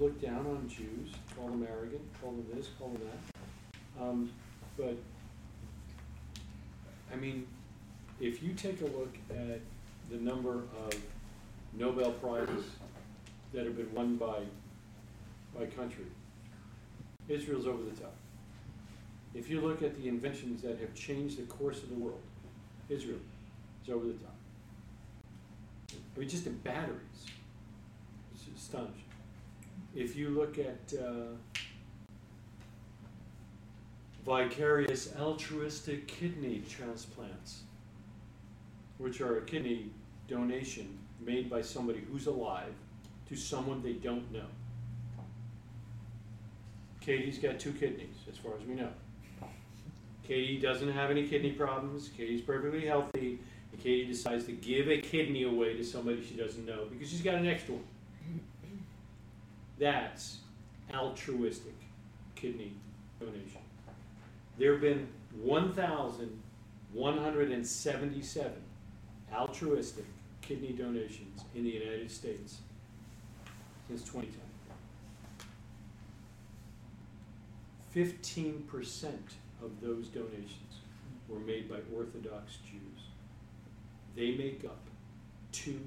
look down on Jews, call them arrogant, call them this, call them that. Um, but, I mean, if you take a look at the number of Nobel Prizes that have been won by, by country, Israel's over the top. If you look at the inventions that have changed the course of the world, Israel is over the top. I mean, just in batteries, it's astonishing. If you look at uh, vicarious altruistic kidney transplants, which are a kidney donation made by somebody who's alive to someone they don't know. Katie's got two kidneys, as far as we know. Katie doesn't have any kidney problems. Katie's perfectly healthy. And Katie decides to give a kidney away to somebody she doesn't know because she's got an extra one. That's altruistic kidney donation. There have been 1,177 altruistic kidney donations in the United States since 2010. 15% of those donations were made by Orthodox Jews. They make up two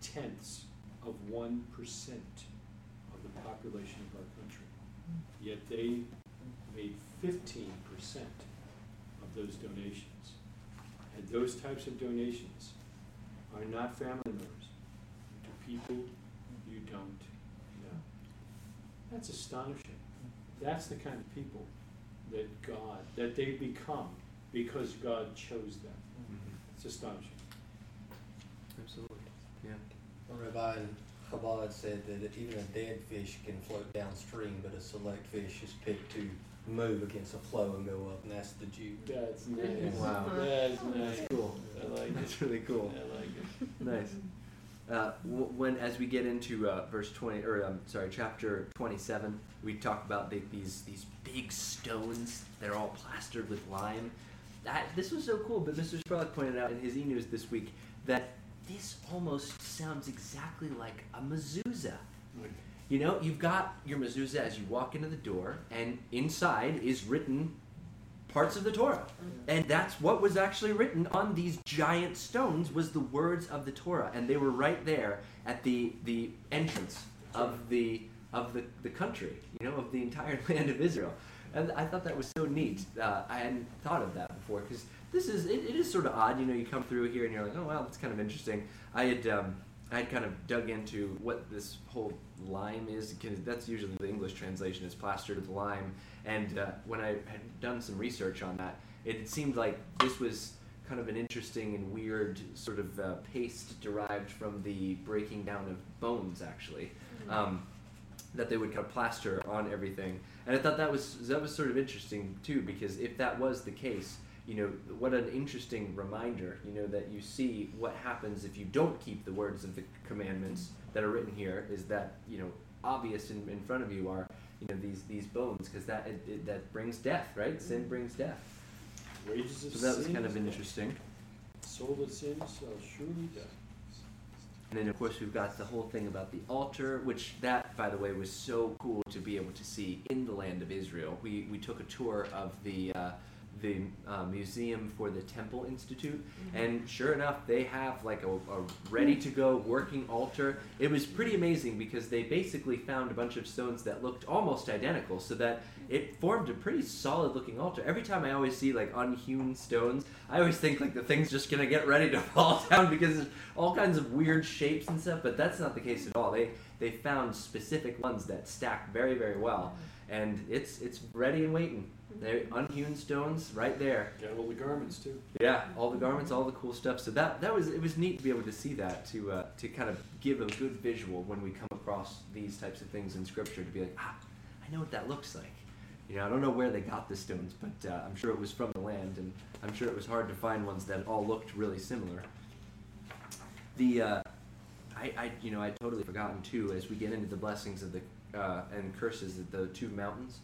tenths of 1% of the population of our country. Yet they made 15% of those donations. And those types of donations are not family members, to people you don't know. That's astonishing. That's the kind of people that God, that they become because God chose them. Mm-hmm. It's astonishing. Absolutely. Yeah. A rabbi in Chabad said that even a dead fish can float downstream, but a select fish is picked to move against the flow and go up, and that's the Jew. That's nice. Wow. That's nice. Cool. I like it. That's really cool. I like it. Nice. Uh, when as we get into uh, verse twenty, or um, sorry, chapter twenty-seven, we talk about the, these these big stones. They're all plastered with lime. That this was so cool. But Mr. Sprout pointed out in his e-news this week that this almost sounds exactly like a mezuzah. You know, you've got your mezuzah as you walk into the door, and inside is written parts of the Torah. And that's what was actually written on these giant stones was the words of the Torah. And they were right there at the, the entrance of the of the, the country, you know, of the entire land of Israel. And I thought that was so neat. Uh, I hadn't thought of that before because this is it, it is sort of odd. You know, you come through here and you're like, oh wow, that's kind of interesting. I had um, I had kind of dug into what this whole lime is because that's usually the English translation is plastered with lime. And uh, when I had done some research on that, it seemed like this was kind of an interesting and weird sort of uh, paste derived from the breaking down of bones, actually. Um, that they would kind of plaster on everything, and I thought that was that was sort of interesting too, because if that was the case, you know, what an interesting reminder, you know, that you see what happens if you don't keep the words of the commandments that are written here. Is that you know obvious in, in front of you are you know these these bones because that it, it, that brings death, right? Sin brings death. Wages of So that was kind of interesting. Soul that sins shall surely die. And then of course we've got the whole thing about the altar, which that by the way was so cool to be able to see in the land of Israel. We we took a tour of the uh, the uh, museum for the Temple Institute, mm-hmm. and sure enough, they have like a, a ready to go working altar. It was pretty amazing because they basically found a bunch of stones that looked almost identical, so that mm-hmm. it formed a pretty solid looking altar. Every time I always see like unhewn stones, I always think like the thing's just gonna get ready to fall down because there's all kinds of weird shapes and stuff. But that's not the case at all. They they found specific ones that stack very very well, mm-hmm. and it's it's ready and waiting. They're unhewn stones right there. Got all the garments too. Yeah, all the garments, all the cool stuff. So that that was it was neat to be able to see that to uh, to kind of give a good visual when we come across these types of things in scripture to be like ah, I know what that looks like. You know, I don't know where they got the stones, but uh, I'm sure it was from the land, and I'm sure it was hard to find ones that all looked really similar. The uh, I, I, you know, I totally forgotten too. As we get into the blessings of the uh, and curses of the two mountains,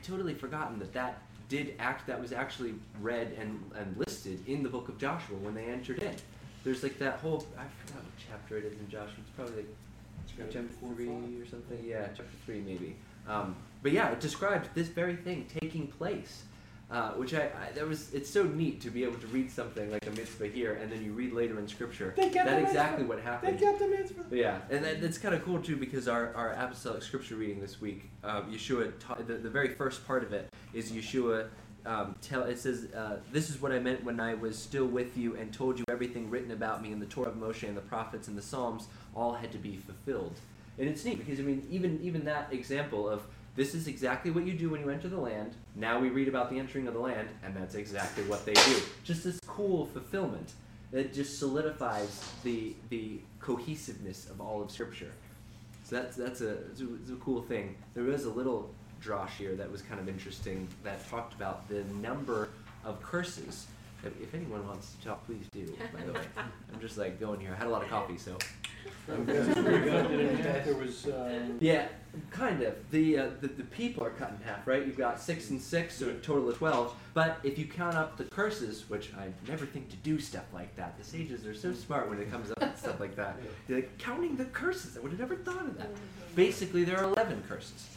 I totally forgotten that that did act. That was actually read and, and listed in the book of Joshua when they entered in. There's like that whole. I forgot what chapter it is in Joshua. It's probably like It's gotta be chapter three or something. Yeah, chapter three maybe. Um, but yeah, it describes this very thing taking place, uh, which I, I that was it's so neat to be able to read something like a mitzvah here, and then you read later in scripture They kept that exactly what happened. They kept the mitzvah. Yeah, and that, that's kind of cool too because our, our apostolic scripture reading this week, uh, Yeshua, ta- the, the very first part of it is Yeshua. Um, tell it says, uh, "This is what I meant when I was still with you and told you everything written about me in the Torah of Moshe and the prophets and the Psalms all had to be fulfilled." And it's neat because I mean, even even that example of this is exactly what you do when you enter the land. Now we read about the entering of the land, and that's exactly what they do. Just this cool fulfillment that just solidifies the the cohesiveness of all of Scripture. So that's that's a it's a, it's a cool thing. There was a little drosh here that was kind of interesting that talked about the number of curses. If, if anyone wants to talk, please do. By the way, I'm just like going here. I had a lot of coffee, so Because we cut it in half, there was, uh, yeah, kind of. The, uh, the the people are cut in half, right? You've got six and six, so a total of twelve. But if you count up the curses, which I never think to do stuff like that. The sages are so smart when it comes up with stuff like that. They're like counting the curses. I would have never thought of that. Basically, there are eleven curses.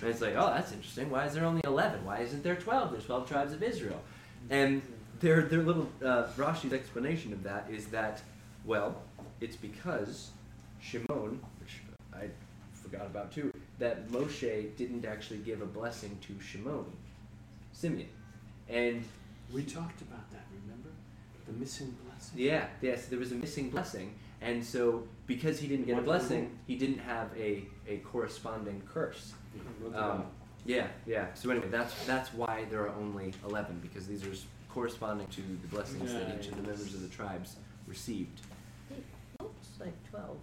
And it's like, oh, that's interesting. Why is there only eleven? Why isn't there twelve? There's twelve tribes of Israel. And their their little uh, Rashi's explanation of that is that, well, it's because Shimon, which I forgot about too, that Moshe didn't actually give a blessing to Shimon, Simeon, and we talked about that, remember? The missing blessing. yeah, yes, there was a missing blessing, and so because he didn't get a blessing, he didn't have a, a corresponding curse. Yeah, Um, yeah, yeah. So anyway, that's that's why there are only eleven because these are corresponding to the blessings that Yeah, each of the members of the tribes received. Looks like twelve.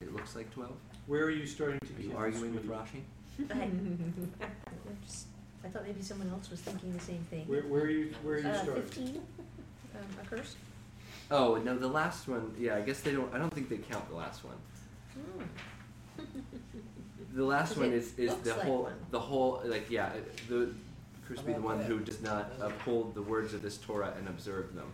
It looks like twelve. Where are you starting to Are get you arguing with? Rashi? I, I'm just- I thought maybe someone else was thinking the same thing. Where, where are you, where are you Uh, starting? fifteen, um, a curse? Oh no, the last one. Yeah, I guess they don't. I don't think they count the last one. Hmm. The last one it is is looks the like whole one. the whole like yeah it- the cursed be the one who does not uphold the words of this Torah and observe them.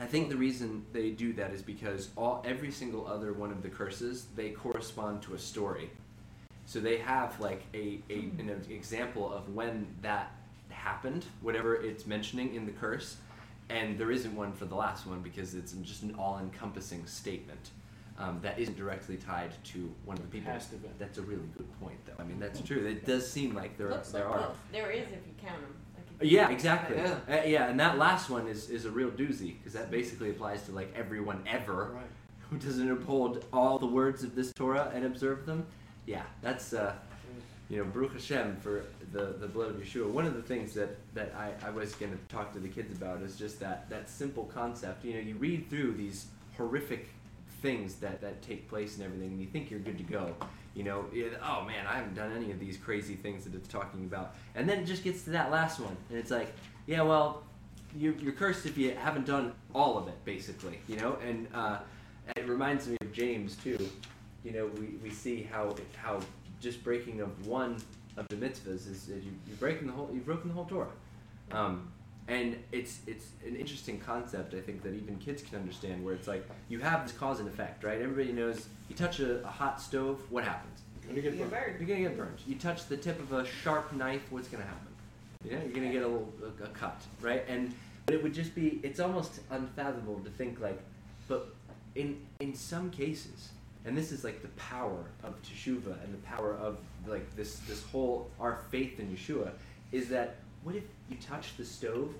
I think the reason they do that is because all every single other one of the curses they correspond to a story. So they have like a, a an example of when that happened, whatever it's mentioning in the curse, and there isn't one for the last one because it's just an all-encompassing statement um, that isn't directly tied to one of the people. Past event. That's a really good point, though. I mean, that's true. It does seem like there Looks there like are. both. There is if you count them. Yeah, exactly. Yeah. Uh, yeah, and that last one is, is a real doozy because that basically applies to like everyone ever Right. who doesn't uphold all the words of this Torah and observe them. Yeah, that's uh, you know, Baruch Hashem for the, the blood of Yeshua. One of the things that, that I, I was going to talk to the kids about is just that, that simple concept. You know, you read through these horrific things that, that take place and everything, and you think you're good to go. You know, it- oh man, I haven't done any of these crazy things that it's talking about. And then it just gets to that last one, and it's like, yeah, well, you're, you're cursed if you haven't done all of it, basically. You know, and uh, it reminds me of James too. You know, we, we see how how just breaking of one of the mitzvahs is, is you you're breaking the whole you've broken the whole Torah. Um, and it's it's an interesting concept I think that even kids can understand where it's like you have this cause and effect, right? Everybody knows you touch a, a hot stove, what happens? you're Gonna get You're burned. burned. You're gonna get burned. You touch the tip of a sharp knife, what's gonna happen? You know, you're gonna get a little a, a cut, right? And but it would just be it's almost unfathomable to think like, but in in some cases, and this is like the power of teshuva and the power of like this this whole our faith in Yeshua, is that what if you touched the stove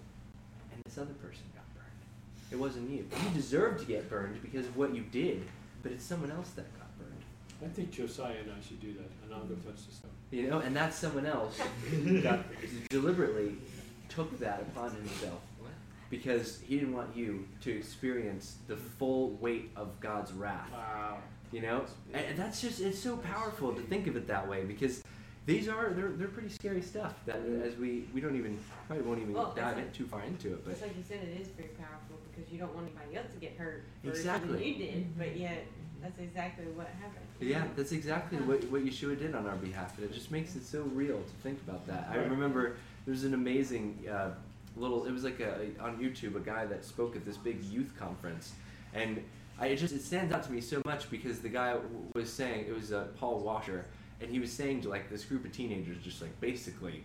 and this other person got burned? It wasn't you. You deserve to get burned because of what you did, but it's someone else that got burned. I think Josiah and I should do that, and I'll go touch the stove. You know, and that someone else got, deliberately took that upon himself because he didn't want you to experience the full weight of God's wrath. Wow. You know, and and that's just it's so powerful to think of it that way because these are they're they're pretty scary stuff. That as we we don't even probably won't even Well, dive that's in too far into it, but Just like you said, it is very powerful because you don't want anybody else to get hurt for Exactly. something you did, but Mhm. yet that's exactly what happened. Yeah, that's exactly what, what Yeshua did on our behalf, and it just makes it so real to think about that. I Right. remember there's an amazing uh, little. It was like a on YouTube a guy that spoke at this big youth conference, and I it just it stands out to me so much because the guy w- was saying it was uh, Paul Washer, and he was saying to like this group of teenagers, just like basically,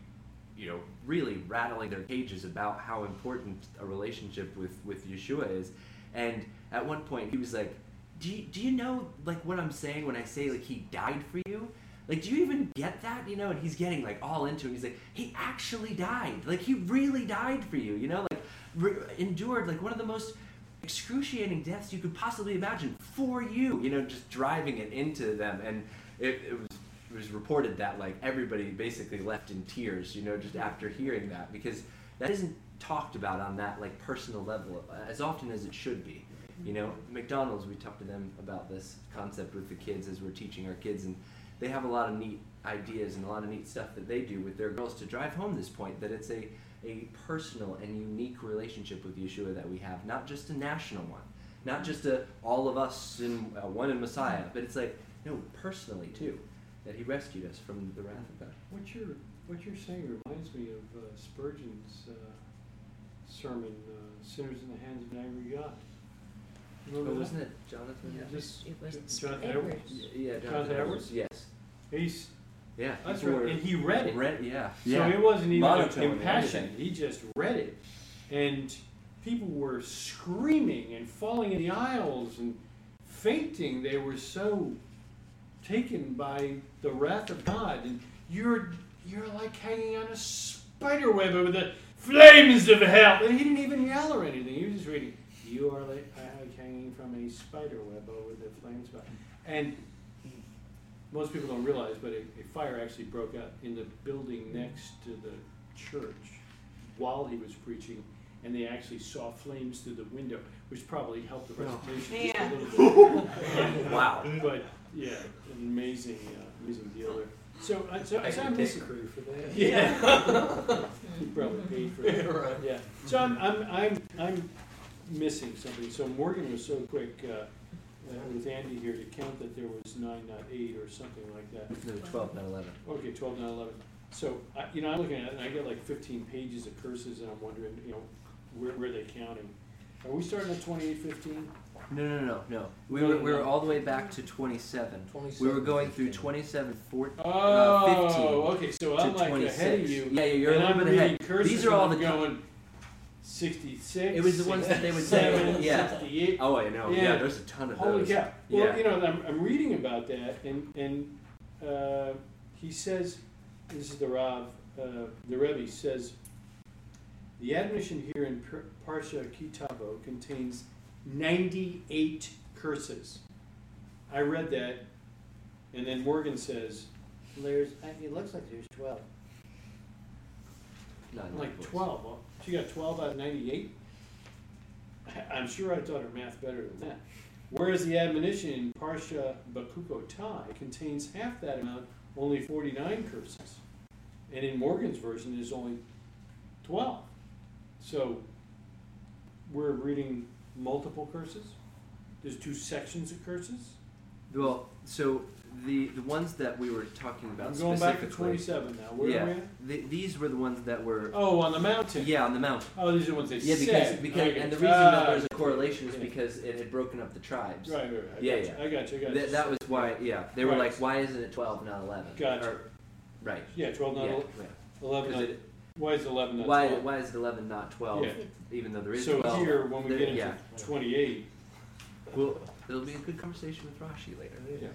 you know, really rattling their cages about how important a relationship with with Yeshua is, and at one point he was like do you, do you know like what I'm saying when I say like he died for you? Like, do you even get that? You know, and he's getting like all into it. He's like, he actually died. Like, he really died for you. You know, like re- endured like one of the most excruciating deaths you could possibly imagine for you. You know, just driving it into them, and it, it was was reported that like everybody basically left in tears. You know, just after hearing that because that isn't talked about on that like personal level as often as it should be. You know, McDonald's, we talked to them about this concept with the kids as we're teaching our kids, and they have a lot of neat ideas and a lot of neat stuff that they do with their girls to drive home this point that it's a, a personal and unique relationship with Yeshua that we have, not just a national one, not just a all of us in uh, one in Messiah, but it's like, no, personally too, that He rescued us from the wrath of God. What you're what you're saying reminds me of uh, Spurgeon's uh, sermon, uh, "Sinners in the Hands of an Angry God." Remember But that? wasn't it Jonathan? Yeah, it was, Just- it was Jonathan Edwards? Edwards. Yeah, Jonathan Jonathan Edwards? Edwards. Yes. He's Yeah. that's right, and he read it. Read, yeah. So yeah. it wasn't even Monotone and impassioned. everything. He just read it, and people were screaming and falling in the aisles and fainting. They were so taken by the wrath of God, and you're you're like hanging on a spider web over the flames of hell. And he didn't even yell or anything. He was just reading. You are like, like hanging from a spider web over the flames of hell. And most people don't realize, but a, a fire actually broke out in the building next to the church while he was preaching, and they actually saw flames through the window, which probably helped the recitation Yeah. just a little bit. Wow. But yeah, an amazing, uh, amazing deal there. So, I so, I so I'm missing. take crew for that. Yeah. He probably paid for it. Right. Yeah. So I'm, I'm, I'm, I'm missing something. So Morgan was so quick uh, uh, with Andy here to count that there was nine, not eight, or something like that. No, 12, not 11. Okay, twelve, not eleven. So, I, you know, I'm looking at it and I get like fifteen pages of curses and I'm wondering, you know, where, where are they counting? Are we starting at twenty-eight fifteen? No, no, no, no. We were, we were all the way back to 27. 27 We were going through 27, 14, Oh, uh, 15 okay, so to I'm like 26. ahead of you. Yeah, yeah, you're and a I'm little bit ahead. curses These are all the going sixty-six. It was the ones that they would say, yeah. Sixty-eight. Oh, I know. Yeah, Yeah. there's a ton of Holy those. cow! Well, Yeah. you know, I'm, I'm reading about that, and and uh, he says, this is the Rav, uh, the Rebbe says, the admonition here in Per- Parsha Ki Tavo contains 98 curses. I read that, and then Morgan says, There's, uh, it looks like there's twelve. Not like 12. Well, she got 12 out of 98. I- I'm sure I taught her math better than that. Whereas the admonition in Parsha Bechukotai contains half that amount, only 49 curses. And in Morgan's version, there's only 12. So we're reading multiple curses? There's two sections of curses? Well, so the the ones that we were talking about I'm going back to specifically. 27 now. Where yeah, are we at? the, these were the ones that were. Oh, on the mountain. Yeah, on the mountain. Oh, these are the ones they Yeah, because said. because Okay. and the reason that Ah, there's a correlation is yeah. because it had broken up the tribes. Right, right, right. I Yeah, yeah. You. I got you. I got you. That, that was why. Yeah, they were Right. like, why isn't it 12 not 11? Gotcha. Or- right. Yeah, 12 not yeah, el- yeah. 11. 'Cause Not, it- why is 11 not why 12? why is it 11 not 12? Yeah. Even though there is so 12. here, when we there- get into yeah. 28, Well, it'll be a good conversation with Rashi later. Yeah.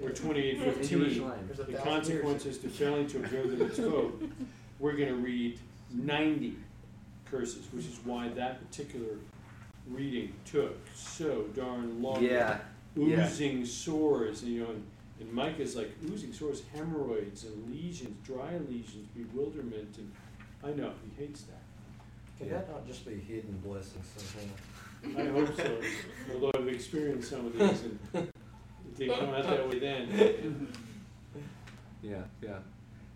we're 28, In 15. Jerusalem. There's a The consequences to failing to observe the mitzvot. We're going to read 90 curses, which is why that particular reading took so darn long. Yeah. yeah. Oozing sores, and, you know, and, and Micah's like oozing sores, hemorrhoids and lesions, dry lesions, bewilderment, and I know he hates that. Can that not just be hidden blessings somehow? I hope so, although I've experienced some of these and it didn't come out that way then. Yeah, yeah.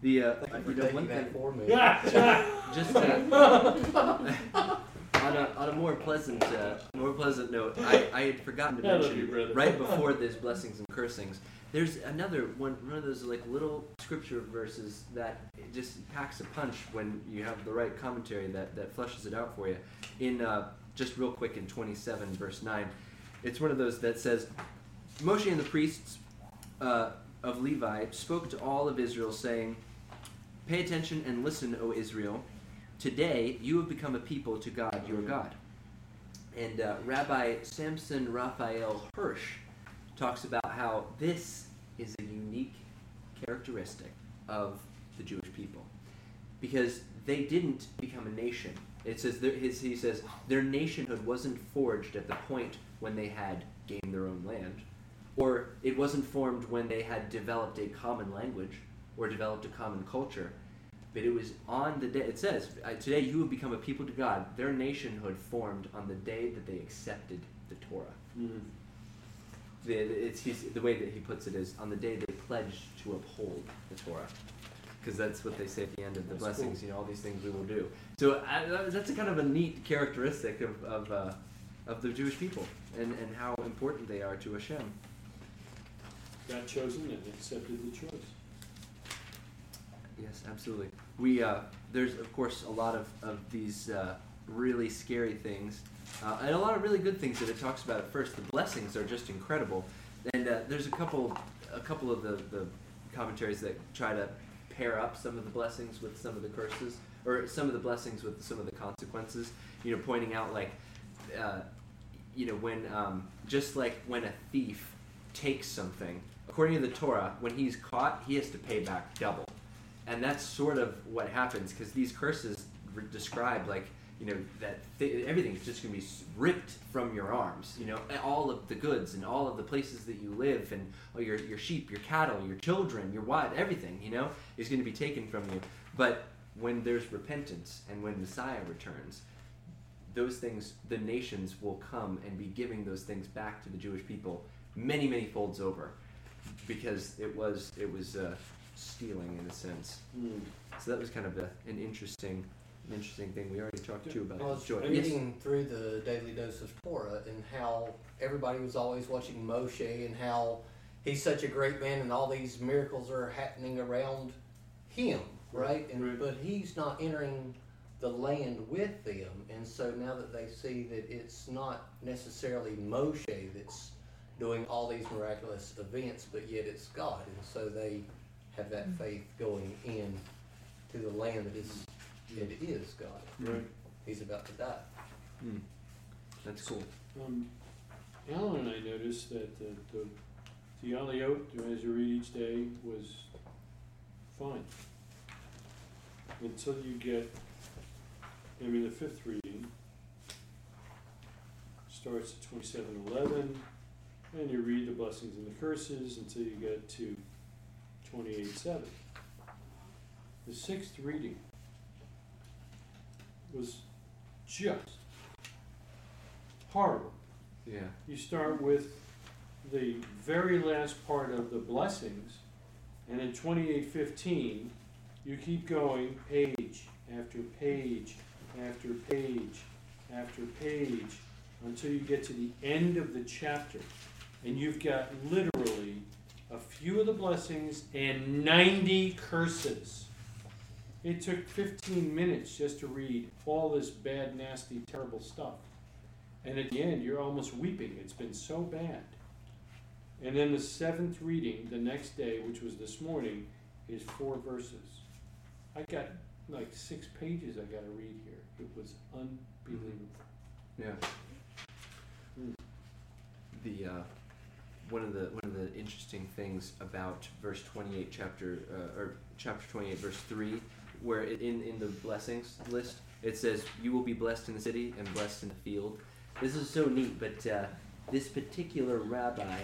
The uh, Thank you you know one thing for me. just uh, on a on a more pleasant uh, more pleasant note, I, I had forgotten to mention you, right before this blessings and cursings. There's another one one of those like little scripture verses that just packs a punch when you have the right commentary that that flushes it out for you. In uh, just real quick in 27 verse 9, it's one of those that says, Moshe and the priests uh, of Levi spoke to all of Israel, saying, Pay attention and listen, O Israel. Today you have become a people to God your God. And uh, Rabbi Samson Raphael Hirsch talks about how this is a unique characteristic of the Jewish people because they didn't become a nation. It says his, he says their nationhood wasn't forged at the point when they had gained their own land, or it wasn't formed when they had developed a common language or developed a common culture. But it was on the day. It says today you have become a people to God. Their nationhood formed on the day that they accepted the Torah. Mhm. The, it's, he's, the way that he puts it is on the day they pledged to uphold the Torah, because that's what they say at the end of the That's blessings. cool. You know, all these things we will do. So I, that's a kind of a neat characteristic of of, uh, of the Jewish people and, and how important they are to Hashem. Got chosen and accepted the choice. Yes, absolutely. We uh, there's of course a lot of of these uh, really scary things, uh, and a lot of really good things that it talks about at first. The blessings are just incredible, and uh, there's a couple a couple of the the commentaries that try to pair up some of the blessings with some of the curses, or some of the blessings with some of the consequences. You know, pointing out like, uh, you know, when um, just like when a thief takes something, according to the Torah, when he's caught, he has to pay back double and that's sort of what happens because these curses re- describe like you know that th- everything's just going to be ripped from your arms you know all of the goods and all of the places that you live and oh, your, your sheep your cattle your children your wife everything you know is going to be taken from you but when there's repentance and when messiah returns those things the nations will come and be giving those things back to the jewish people many many folds over because it was it was uh, stealing in a sense Mm. so that was kind of a, an interesting, an interesting thing. We already talked to you about I was joy. reading through the Daily Dose of Torah and how everybody was always watching Moshe and how he's such a great man and all these miracles are happening around him, right? And Right. but he's not entering the land with them, and so now that they see that it's not necessarily Moshe that's doing all these miraculous events, but yet it's God, and so they have that mm. faith going in to the land that is it is God. Right. He's about to die. Hmm. That's cool. Um, Alan and I noticed that the, the, the Aliyot, as you read each day, was fine. Until you get, I mean, the fifth reading starts at twenty-seven eleven, and you read the blessings and the curses until you get to twenty-eight seven. The sixth reading was just horrible. Yeah. You start with the very last part of the blessings, and in twenty-eight fifteen, you keep going page after page after page after page until you get to the end of the chapter. And you've got literally a few of the blessings and ninety curses. It took fifteen minutes just to read all this bad, nasty, terrible stuff. And at the end, you're almost weeping. It's been so bad. And then the seventh reading, the next day, which was this morning, is four verses. I got like six pages I got to read here. It was unbelievable. Yeah. Hmm. The uh, one of the one of the interesting things about verse twenty eight, chapter uh, or chapter twenty eight, verse three, where it, in in the blessings list it says, "You will be blessed in the city and blessed in the field." This is so neat, but uh, this particular rabbi,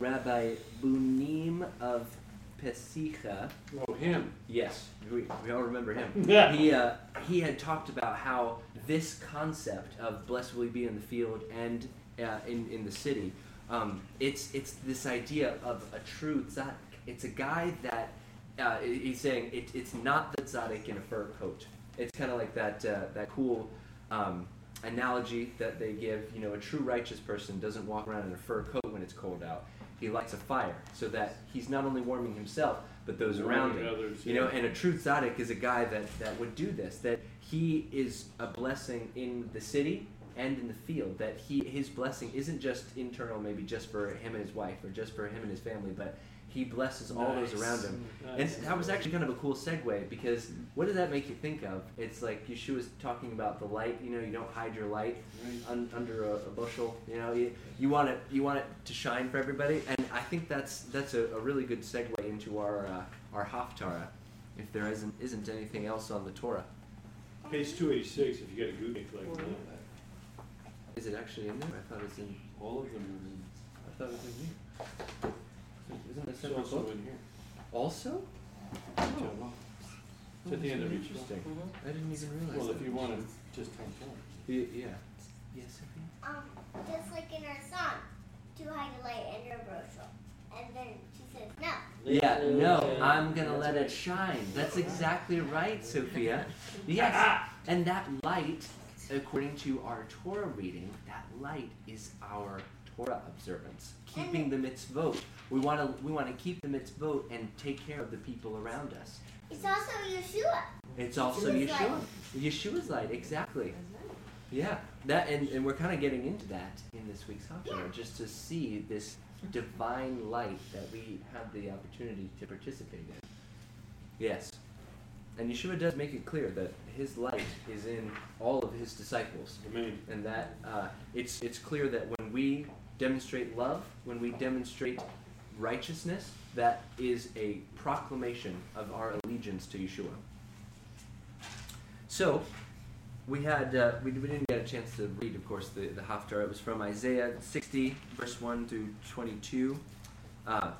Rabbi Bunim of Peshischa, Oh, him. Yes, we, we all remember him. Yeah. he uh, he had talked about how this concept of blessed will he be in the field and uh, in in the city. Um, it's it's this idea of a true tzaddik. It's a guy that uh, he's saying it, it's not the tzaddik in a fur coat. It's kind of like that uh, that cool um, analogy that they give. You know, a true righteous person doesn't walk around in a fur coat when it's cold out. He lights a fire so that he's not only warming himself but those around him. others, You yeah. know, and a true tzaddik is a guy that, that would do this. That he is a blessing in the city and in the field. That he his blessing isn't just internal, maybe just for him and his wife or just for him and his family, but he blesses all those around him. Nice. And that was actually kind of a cool segue because what does that make you think of? It's like Yeshua Yeshua's talking about the light. You know, you don't hide your light un, under a, a bushel. You know, you, you want it you want it to shine for everybody. And I think that's that's a, a really good segue into our uh, our haftarah. If there isn't isn't anything else on the Torah, Page two eighty-six, if you got a Google like that. is it actually in there? I thought it's in. All of them are in. I thought it was in here. Isn't It's separate also book? in here. Also? Oh. It's at the end of each book. Interesting. I didn't even realize. Well, that. if you want to just have fun. Y- Yeah. Yes, Sophia? Um, just like in our song, to hide a light in your brochure. And then she says, no. Yeah, no, I'm gonna let it shine. That's exactly right, Sophia. Yes, and that light, according to our Torah reading, that light is our Torah observance, keeping the mitzvot. We want to we want to keep the mitzvot and take care of the people around us. It's also Yeshua. It's also Yeshua's Yeshua. light. Yeshua's light, exactly. Yeah, that and, and we're kind of getting into that in this week's Haftarah, just to see this divine light that we have the opportunity to participate in. Yes, and Yeshua does make it clear that his light is in all of his disciples, Amen. and that uh, it's it's clear that when we demonstrate love, when we demonstrate righteousness, that is a proclamation of our allegiance to Yeshua. So, we had uh, we, we didn't get a chance to read, of course, the the Haftarah. It was from Isaiah 60, verse 1 through 22, uh,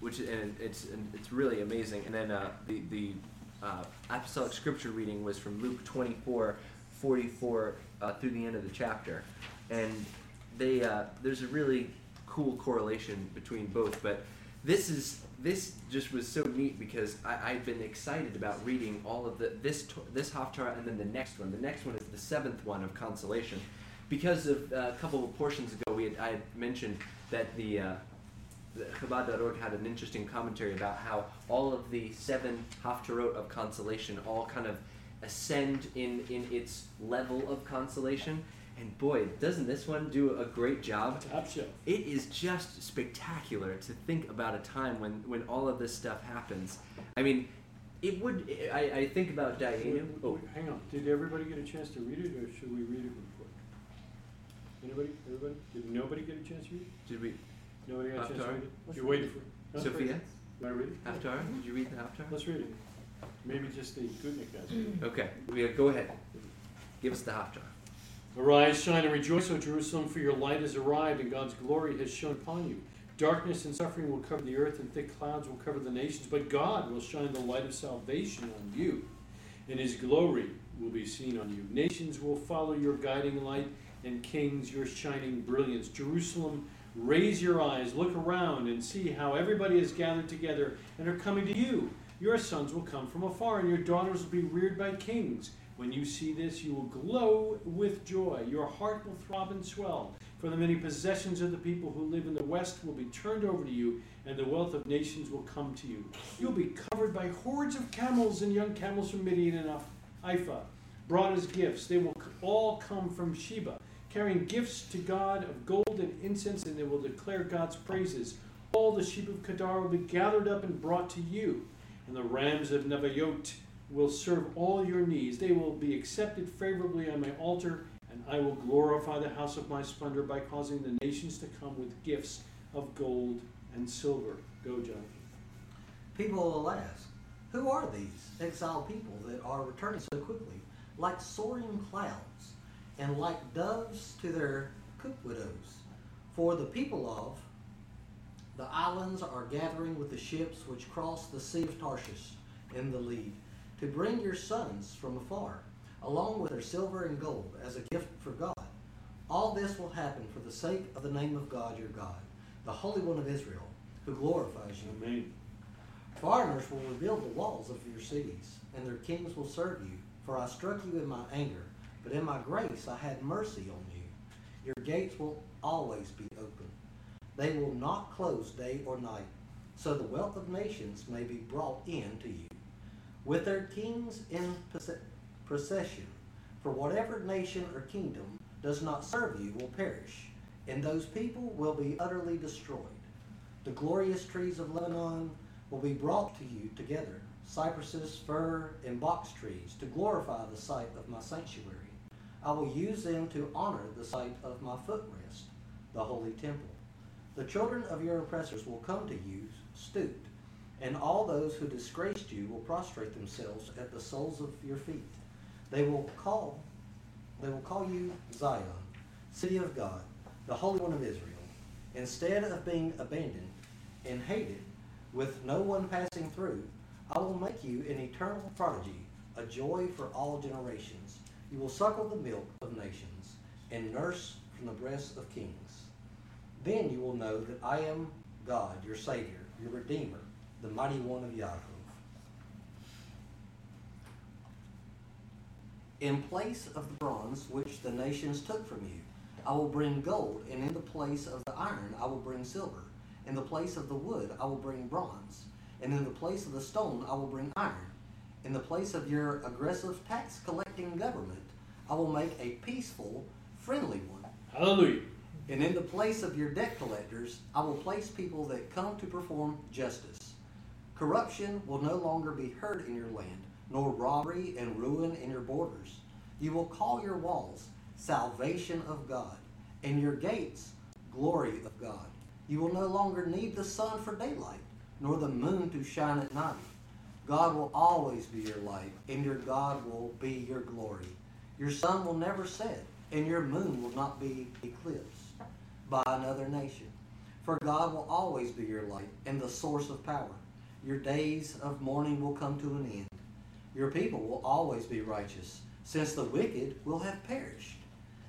which and it's and it's really amazing. And then uh, the the uh, apostolic scripture reading was from Luke 24, 44 uh, through the end of the chapter, and they uh, there's a really cool correlation between both. But this is this just was so neat because I, I've been excited about reading all of the this this Haftarah and then the next one. The next one is the seventh one of consolation, because of uh, a couple of portions ago we had, I had mentioned that the. Uh, Chabad.org had an interesting commentary about how all of the seven Haftarot of consolation all kind of ascend in, in its level of consolation. And boy, doesn't this one do a great job? Top shelf. It is just spectacular to think about a time when, when all of this stuff happens. I mean, it would. I, I think about Diana. Oh, Hang on, did everybody get a chance to read it, or should we read it real quick? Anybody, everybody, did nobody get a chance to read it? did we? Nobody got a chance to read it? You're waiting for it? Sophia? You wanna read it? Haftarah? Did you read the Haftarah? Let's read it. Maybe just the Gutnick guys. Okay, we, go ahead. Give us the Haftarah. Arise, shine, and rejoice, O Jerusalem, for your light has arrived, and God's glory has shone upon you. Darkness and suffering will cover the earth, and thick clouds will cover the nations, but God will shine the light of salvation on you, and his glory will be seen on you. Nations will follow your guiding light, and kings your shining brilliance. Jerusalem, raise your eyes, look around, and see how everybody is gathered together and are coming to you. Your sons will come from afar, and your daughters will be reared by kings. When you see this, you will glow with joy. Your heart will throb and swell. For the many possessions of the people who live in the west will be turned over to you, and the wealth of nations will come to you. You'll be covered by hordes of camels and young camels from Midian and Ephah, brought as gifts. They will all come from Sheba, carrying gifts to God of gold and incense, and they will declare God's praises. All the sheep of Kedar will be gathered up and brought to you, and the rams of Nebayot will serve all your needs. They will be accepted favorably on my altar, and I will glorify the house of my splendor by causing the nations to come with gifts of gold and silver. Go, Jonathan. People will ask, who are these exiled people that are returning so quickly, like soaring clouds, and like doves to their cook widows? For the people of the islands are gathering with the ships which cross the sea of Tarshish in the lead, to bring your sons from afar, along with their silver and gold, as a gift for God. All this will happen for the sake of the name of God your God, the Holy One of Israel, who glorifies you. Amen. foreigners will rebuild the walls of your cities, and their kings will serve you. For I struck you in my anger, but in my grace I had mercy on you. Your gates will always be open. They will not close day or night, so the wealth of nations may be brought in to you, with their kings in procession. For whatever nation or kingdom does not serve you will perish, and those people will be utterly destroyed. The glorious trees of Lebanon will be brought to you together, cypresses, fir, and box trees, to glorify the site of my sanctuary. I will use them to honor the site of my footrest, the holy temple. The children of your oppressors will come to you stooped, and all those who disgraced you will prostrate themselves at the soles of your feet. They will call they will call you Zion, city of God, the Holy One of Israel. Instead of being abandoned and hated, with no one passing through, I will make you an eternal prodigy, a joy for all generations. You will suckle the milk of nations and nurse from the breasts of kings. Then you will know that I am God, your Savior, your Redeemer, the mighty one of Yaakov. In place of the bronze which the nations took from you, I will bring gold, and in the place of the iron I will bring silver. In the place of the wood I will bring bronze, and in the place of the stone I will bring iron. In the place of your aggressive tax collecting government, I will make a peaceful, friendly one. Hallelujah. And in the place of your debt collectors, I will place people that come to perform justice. Corruption will no longer be heard in your land, nor robbery and ruin in your borders. You will call your walls salvation of God, and your gates glory of God. You will no longer need the sun for daylight, nor the moon to shine at night. God will always be your light, and your God will be your glory. Your sun will never set, and your moon will not be eclipsed by another nation. For God will always be your light and the source of power. Your days of mourning will come to an end. Your people will always be righteous, since the wicked will have perished.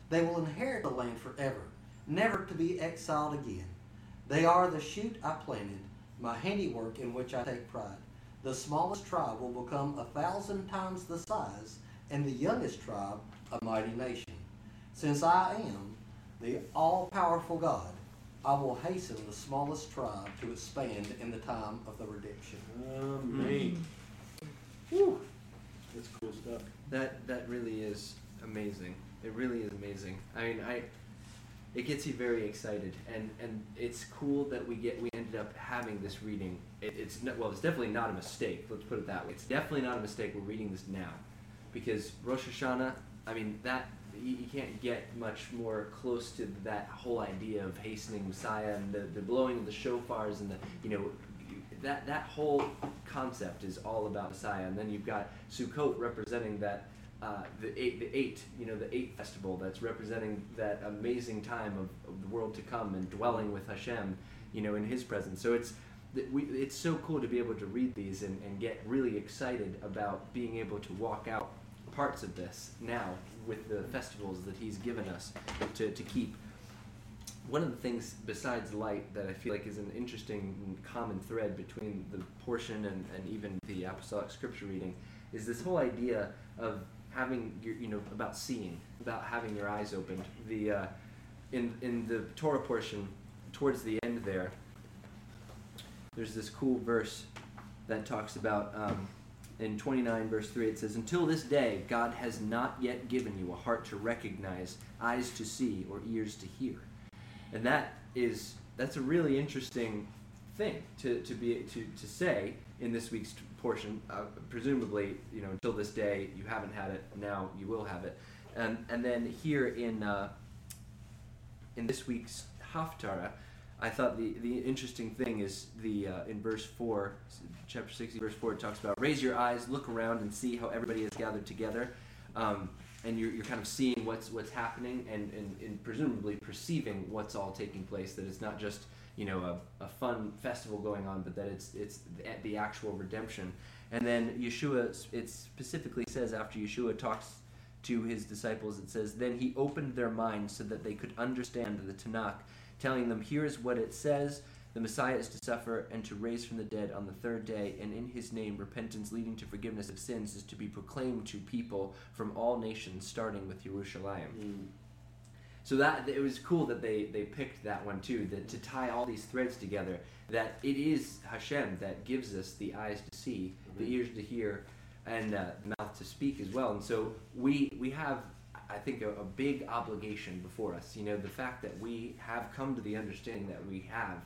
They will inherit the land forever, never to be exiled again. They are the shoot I planted, my handiwork in which I take pride. The smallest tribe will become a thousand times the size, and the youngest tribe a mighty nation. Since I am the all powerful God, I will hasten the smallest tribe to expand in the time of the redemption. Amen. Mm-hmm. Whew. That's cool stuff. That that really is amazing. It really is amazing. I mean, I it gets you very excited, and and it's cool that we get we ended up having this reading. It, it's not, well, it's definitely not a mistake. Let's put it that way. It's definitely not a mistake. We're reading this now, because Rosh Hashanah. I mean that you, can't get much more close to that whole idea of hastening Messiah and the, the blowing of the shofars and the you know that that whole concept is all about Messiah, and then you've got Sukkot representing that uh, the eight, the eight, you know, the eight festival that's representing that amazing time of, of the world to come and dwelling with Hashem, you know, in His presence. So it's we, it's so cool to be able to read these and, and get really excited about being able to walk out parts of this now with the festivals that He's given us to, to keep. One of the things besides light that I feel like is an interesting common thread between the portion and, and even the apostolic scripture reading is this whole idea of having your you know about seeing about having your eyes opened. The uh, in in the Torah portion towards the end there there's this cool verse that talks about um, in 29 verse 3 it says until this day God has not yet given you a heart to recognize eyes to see or ears to hear. And that is that's a really interesting thing to, to be to, to say in this week's portion. Uh, presumably you know until this day you haven't had it now you will have it. And and then here in uh, in this week's haftarah I thought the, the interesting thing is the uh, in verse four, chapter sixty, verse four, it talks about raise your eyes, look around, and see how everybody is gathered together, um, and you're, you're kind of seeing what's what's happening, and, and, and presumably perceiving what's all taking place. That it's not just you know a, a fun festival going on, but that it's it's the, the actual redemption. And then Yeshua, it specifically says after Yeshua talks to his disciples, it says, then he opened their minds so that they could understand the Tanakh telling them, here's what it says, The Messiah is to suffer and to raise from the dead on the third day, and in his name, repentance leading to forgiveness of sins is to be proclaimed to people from all nations, starting with Jerusalem. Mm. So that it was cool that they they picked that one too, that to tie all these threads together. That it is Hashem that gives us the eyes to see, the ears to hear, and uh, the mouth to speak as well. And so we we have, I think, a, a big obligation before us. You know, the fact that we have come to the understanding that we have,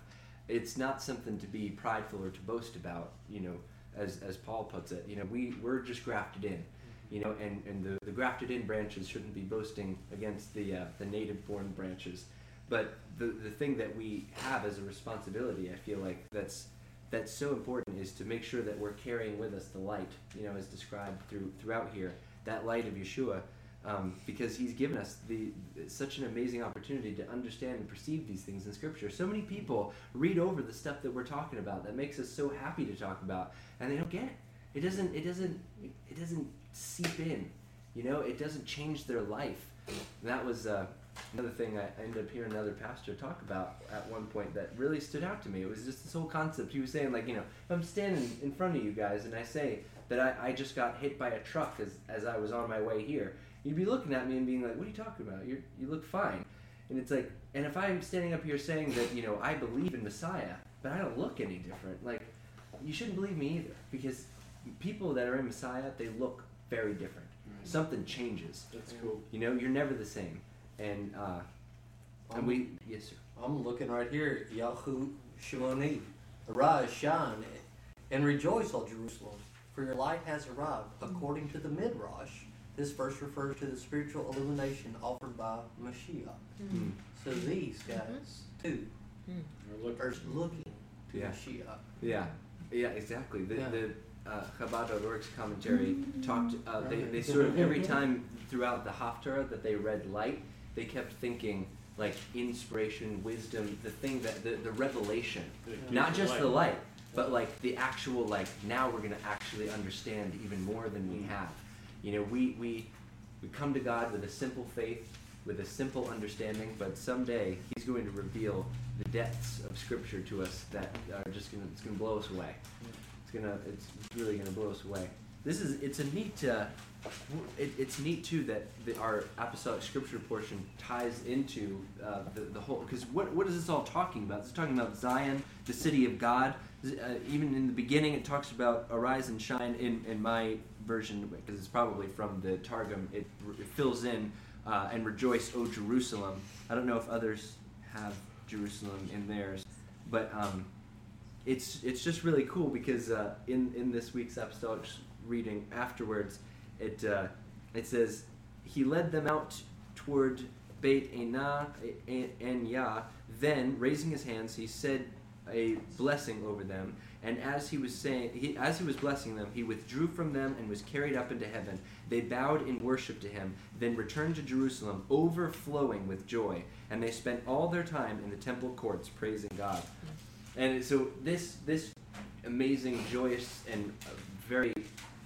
it's not something to be prideful or to boast about. You know, as as Paul puts it, you know, we we're just grafted in you know, and, and the, the grafted in branches shouldn't be boasting against the, uh, the native born branches. But the, the thing that we have as a responsibility, I feel like that's, that's so important is to make sure that we're carrying with us the light, you know, as described through, throughout here, that light of Yeshua, um, because he's given us the, such an amazing opportunity to understand and perceive these things in Scripture. So many people read over the stuff that we're talking about that makes us so happy to talk about, and they don't get it. It doesn't. It doesn't. It doesn't seep in. You know, it doesn't change their life. And that was uh, another thing I ended up hearing another pastor talk about at one point that really stood out to me. It was just this whole concept. He was saying, like, you know, if I'm standing in front of you guys and I say that I, I just got hit by a truck as, as I was on my way here, you'd be looking at me and being like, what are you talking about? you you look fine. And it's like, and if I'm standing up here saying that, you know, I believe in Messiah, but I don't look any different, like, you shouldn't believe me either. Because people that are in Messiah, they look very different. Something changes. That's cool. You know, you're never the same. And uh, and we yes sir. I'm looking right here, Yahu Shimoni. Arise, shine, and rejoice, all Jerusalem, for your light has arrived. According to the Midrash, this verse refers to the spiritual illumination offered by Mashiach. Mm. So these guys, too, Or look, are looking to Yeah. Mashiach. Yeah, yeah, exactly. The Yeah. the uh, Chabad.org's commentary talked. Uh, they they sort of every time throughout the Haftarah that they read light, they kept thinking like inspiration, wisdom, the thing that the, the revelation, the- not just the light. light, but like the actual like now we're gonna actually understand even more than we have. You know, we we we come to God with a simple faith, with a simple understanding, but someday He's going to reveal the depths of Scripture to us that are just gonna it's gonna blow us away. It's gonna it's really gonna blow us away. This is it's a neat. Uh, it, it's neat too that the, our apostolic scripture portion ties into uh, the, the whole because what what is this all talking about? It's talking about Zion, the city of God. Uh, even in the beginning, it talks about arise and shine. In in my version, because it's probably from the Targum, it, it fills in uh, and rejoice, O Jerusalem. I don't know if others have Jerusalem in theirs, but um, it's it's just really cool because uh, in in this week's apostolic reading afterwards, it uh, it says he led them out toward Beit Enah and Yah. Then raising his hands, he said a blessing over them. And as he was saying, he, as he was blessing them, he withdrew from them and was carried up into heaven. They bowed in worship to him, then returned to Jerusalem, overflowing with joy. And they spent all their time in the temple courts praising God. And so this this amazing, joyous, and very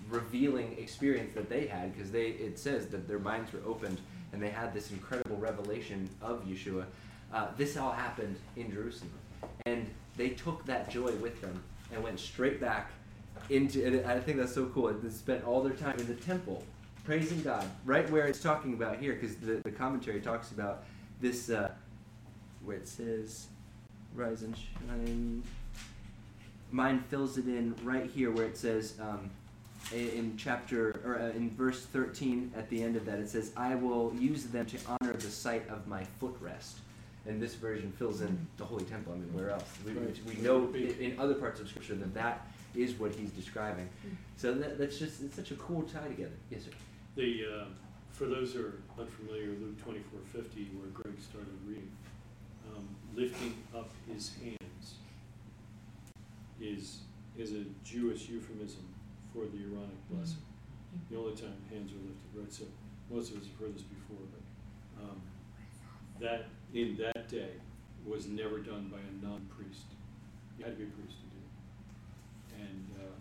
revealing experience that they had, because they it says that their minds were opened and they had this incredible revelation of Yeshua. Uh, this all happened in Jerusalem, and they took that joy with them and went straight back into. And I think that's so cool. They spent all their time in the temple praising God, right where it's talking about here, because the, the commentary talks about this, uh, where it says, "Rise and shine." Mine fills it in right here where it says. Um, in in chapter or uh, in verse 13 at the end of that it says i will use them to honor the site of my footrest and this version fills in the holy temple i mean where else? We, we- Right. we know in, in other parts of scripture that that is what he's describing. So that, that's just it's such a cool tie together. Yes sir. The, uh, for those who are unfamiliar, Luke twenty-four fifty, where Greg started reading, um, lifting up his hands is, is a Jewish euphemism for the Aaronic blessing. The only time hands are lifted, right? So most of us have heard this before, but um, that in that day was never done by a non-priest. You had to be a priest to do it. And uh,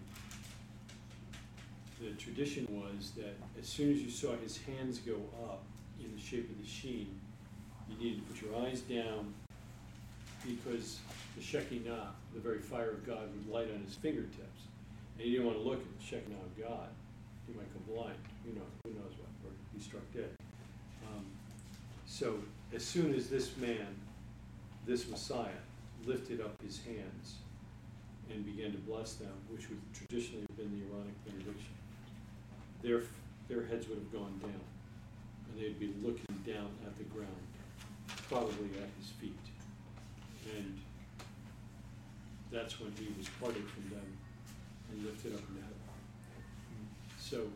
the tradition was that as soon as you saw his hands go up in the shape of the shin, you needed to put your eyes down because the Shekinah, the very fire of God, would light on his fingertips. And you didn't want to look at the Shekinah of God. You might go blind, you know, who knows what, or be struck dead. Um, So as soon as this man, this Messiah, lifted up his hands and began to bless them, which would traditionally have been the Aaronic benediction, their, their heads would have gone down, and they'd be looking down at the ground, probably at his feet. And that's when he was parted from them and lifted up into heaven. So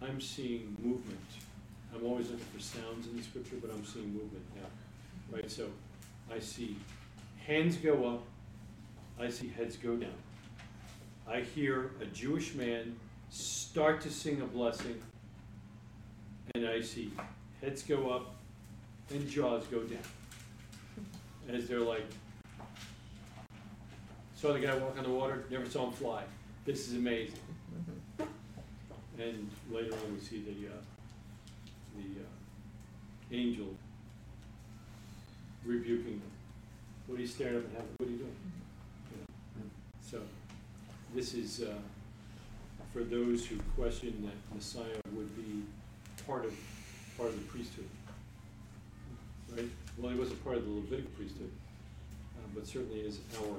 I'm seeing movement. I'm always looking for sounds in the scripture, but I'm seeing movement now. Right? So I see hands go up, I see heads go down. I hear a Jewish man start to sing a blessing, and I see heads go up and jaws go down. As they're like, saw the guy walk on the water, never saw him fly. This is amazing. And later on, we see the, uh, the uh, angel rebuking them. What are you staring up at heaven? What are you doing? You know? So, this is uh, for those who question that Messiah would be part of part of the priesthood, right? Well, he wasn't part of the Levitical priesthood, uh, but certainly is our,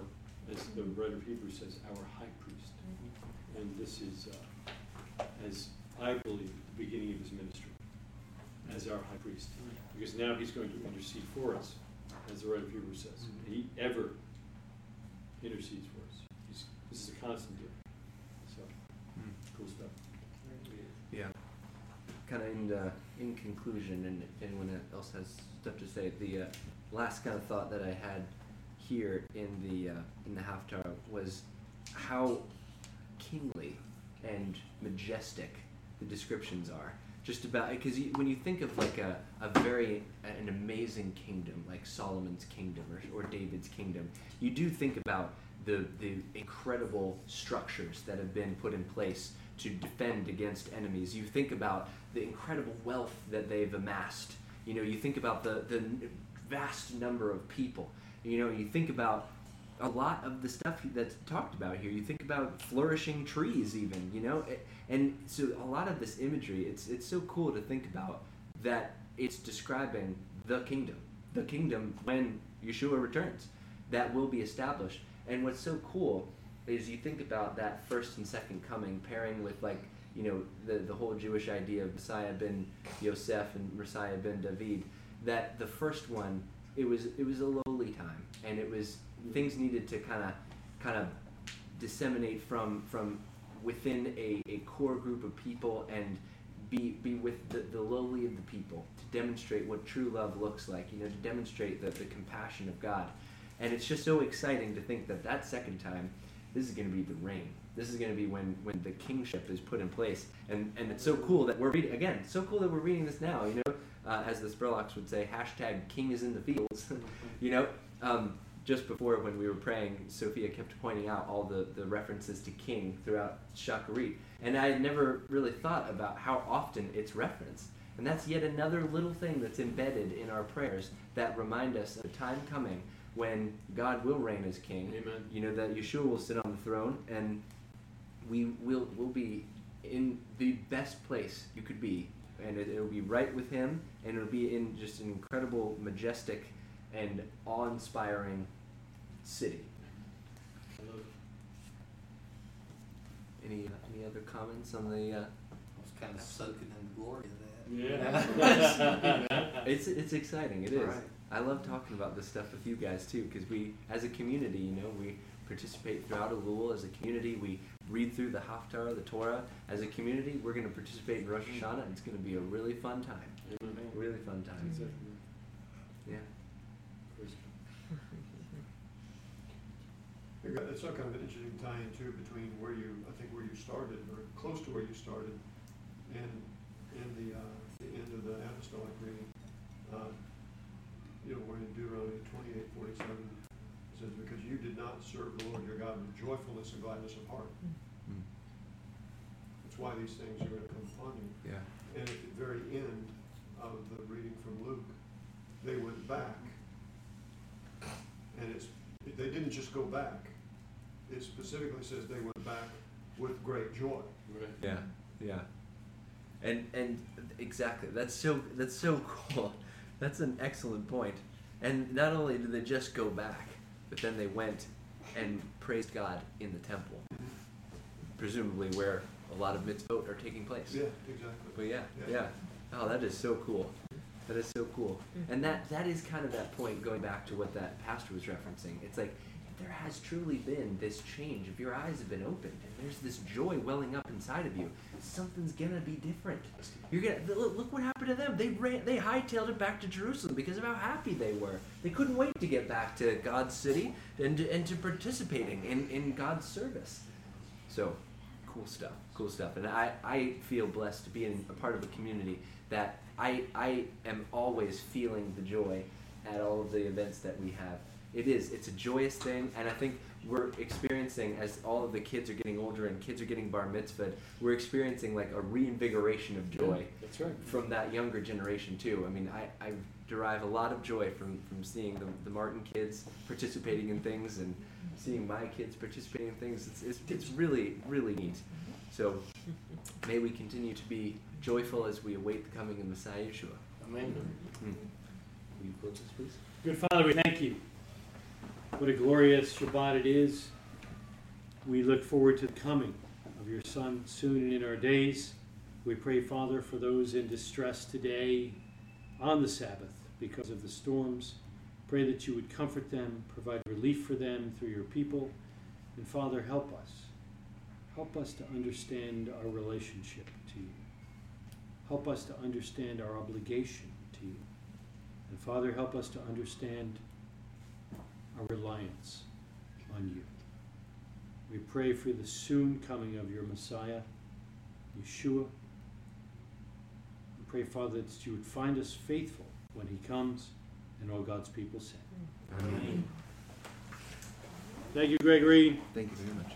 as the writer of Hebrews says, our high priest. And this is, uh, as I believe, the beginning of his ministry as our high priest, because now he's going to intercede for us, as the writer of Hebrews says. He ever intercedes for us. He's, this is a constant deal. So, cool stuff. Yeah. Kind of in uh, in conclusion, and if anyone else has stuff to say, the uh, last kind of thought that I had here in the uh, in the Haftarah was how kingly and majestic the descriptions are. Just about because when you think of like a, a very an amazing kingdom like Solomon's kingdom or, or David's kingdom, you do think about the the incredible structures that have been put in place to defend against enemies. You think about the incredible wealth that they've amassed. You know, you think about the the vast number of people. You know, you think about a lot of the stuff that's talked about here. You think about flourishing trees, even. You know, and so a lot of this imagery, it's it's so cool to think about that it's describing the kingdom, the kingdom when Yeshua returns, that will be established. And what's so cool is you think about that first and second coming pairing with like you know the the whole Jewish idea of Messiah ben Yosef and Messiah ben David. That the first one, it was it was a lowly time, and it was things needed to kind of kind of disseminate from from within a, a core group of people and be be with the, the lowly of the people to demonstrate what true love looks like you know to demonstrate the, the compassion of god. And it's just so exciting to think that that second time this is going to be the reign. This is going to be when when the kingship is put in place. And and it's so cool that we're reading again so cool that we're reading this now you know? Uh, as the Spurlocks would say hashtag king is in the fields you know? Um, just before when we were praying, Sophia kept pointing out all the, the references to king throughout Shacharit. And I had never really thought about how often it's referenced. And that's yet another little thing that's embedded in our prayers that remind us of a time coming when God will reign as king. Amen. You know, that Yeshua will sit on the throne and we will will be in the best place you could be. And it, it'll be right with him and it'll be in just an incredible, majestic, and awe-inspiring city. I love it. Any any other comments on the? Uh, I was kind of soaking in the glory of that. Yeah. it's it's exciting. It is. Right. I love talking about this stuff with you guys too, because we, as a community, you know, we participate throughout Elul as a community. We read through the Haftarah, the Torah. As a community, we're going to participate in Rosh Hashanah, and it's going to be a really fun time. Amen. Really fun time. Exactly. Yeah. Praise You got- It's some kind of an interesting tie-in too between where you, I think where you started, or close to where you started, and, and the, uh, the end of the apostolic reading. Uh, You know, where in Deuteronomy twenty-eight forty-seven, it says, because you did not serve the Lord your God with joyfulness and gladness of heart. Mm. That's why these things are gonna come upon you. Yeah. And at the very end of the reading from Luke, they went back And it's, they didn't just go back. It specifically says they went back with great joy. Right. Yeah, yeah. And and exactly, that's so that's so cool. That's an excellent point. And not only did they just go back, but then they went and praised God in the temple, mm-hmm. presumably where a lot of mitzvot are taking place. Yeah, exactly. But yeah, Yeah. yeah. Oh, that is so cool. That is so cool. Mm-hmm. And that that is kind of that point going back to what that pastor was referencing. It's like if there has truly been this change, if your eyes have been opened and there's this joy welling up inside of you, something's gonna be different. You're gonna look, what happened to them. They ran, they hightailed it back to Jerusalem because of how happy they were. They couldn't wait to get back to God's city and to, and to participating in, in God's service. So cool stuff cool stuff and i i feel blessed to be in a part of a community that i i am always feeling the joy at all of the events that we have it is it's a joyous thing and i think we're experiencing as all of the kids are getting older and kids are getting bar mitzvah we're experiencing like a reinvigoration of joy That's right. from that younger generation too. I mean, I, I derive a lot of joy from, from seeing the, the Martin kids participating in things and seeing my kids participating in things. It's, it's, it's really, really neat. So may we continue to be joyful as we await the coming of Messiah Yeshua. Amen. Hmm. Will you close this, please? Good Father, we thank you. What a glorious Shabbat it is. We look forward to the coming of your Son soon and in our days. We pray, Father, for those in distress today on the Sabbath because of the storms. Pray that you would comfort them, provide relief for them through your people. And Father, help us. Help us to understand our relationship to you. Help us to understand our obligation to you. And Father, help us to understand our reliance on you. We pray for the soon coming of your Messiah, Yeshua. We pray, Father, that you would find us faithful when he comes, and all God's people say. Amen. Thank you, Gregory. Thank you very much.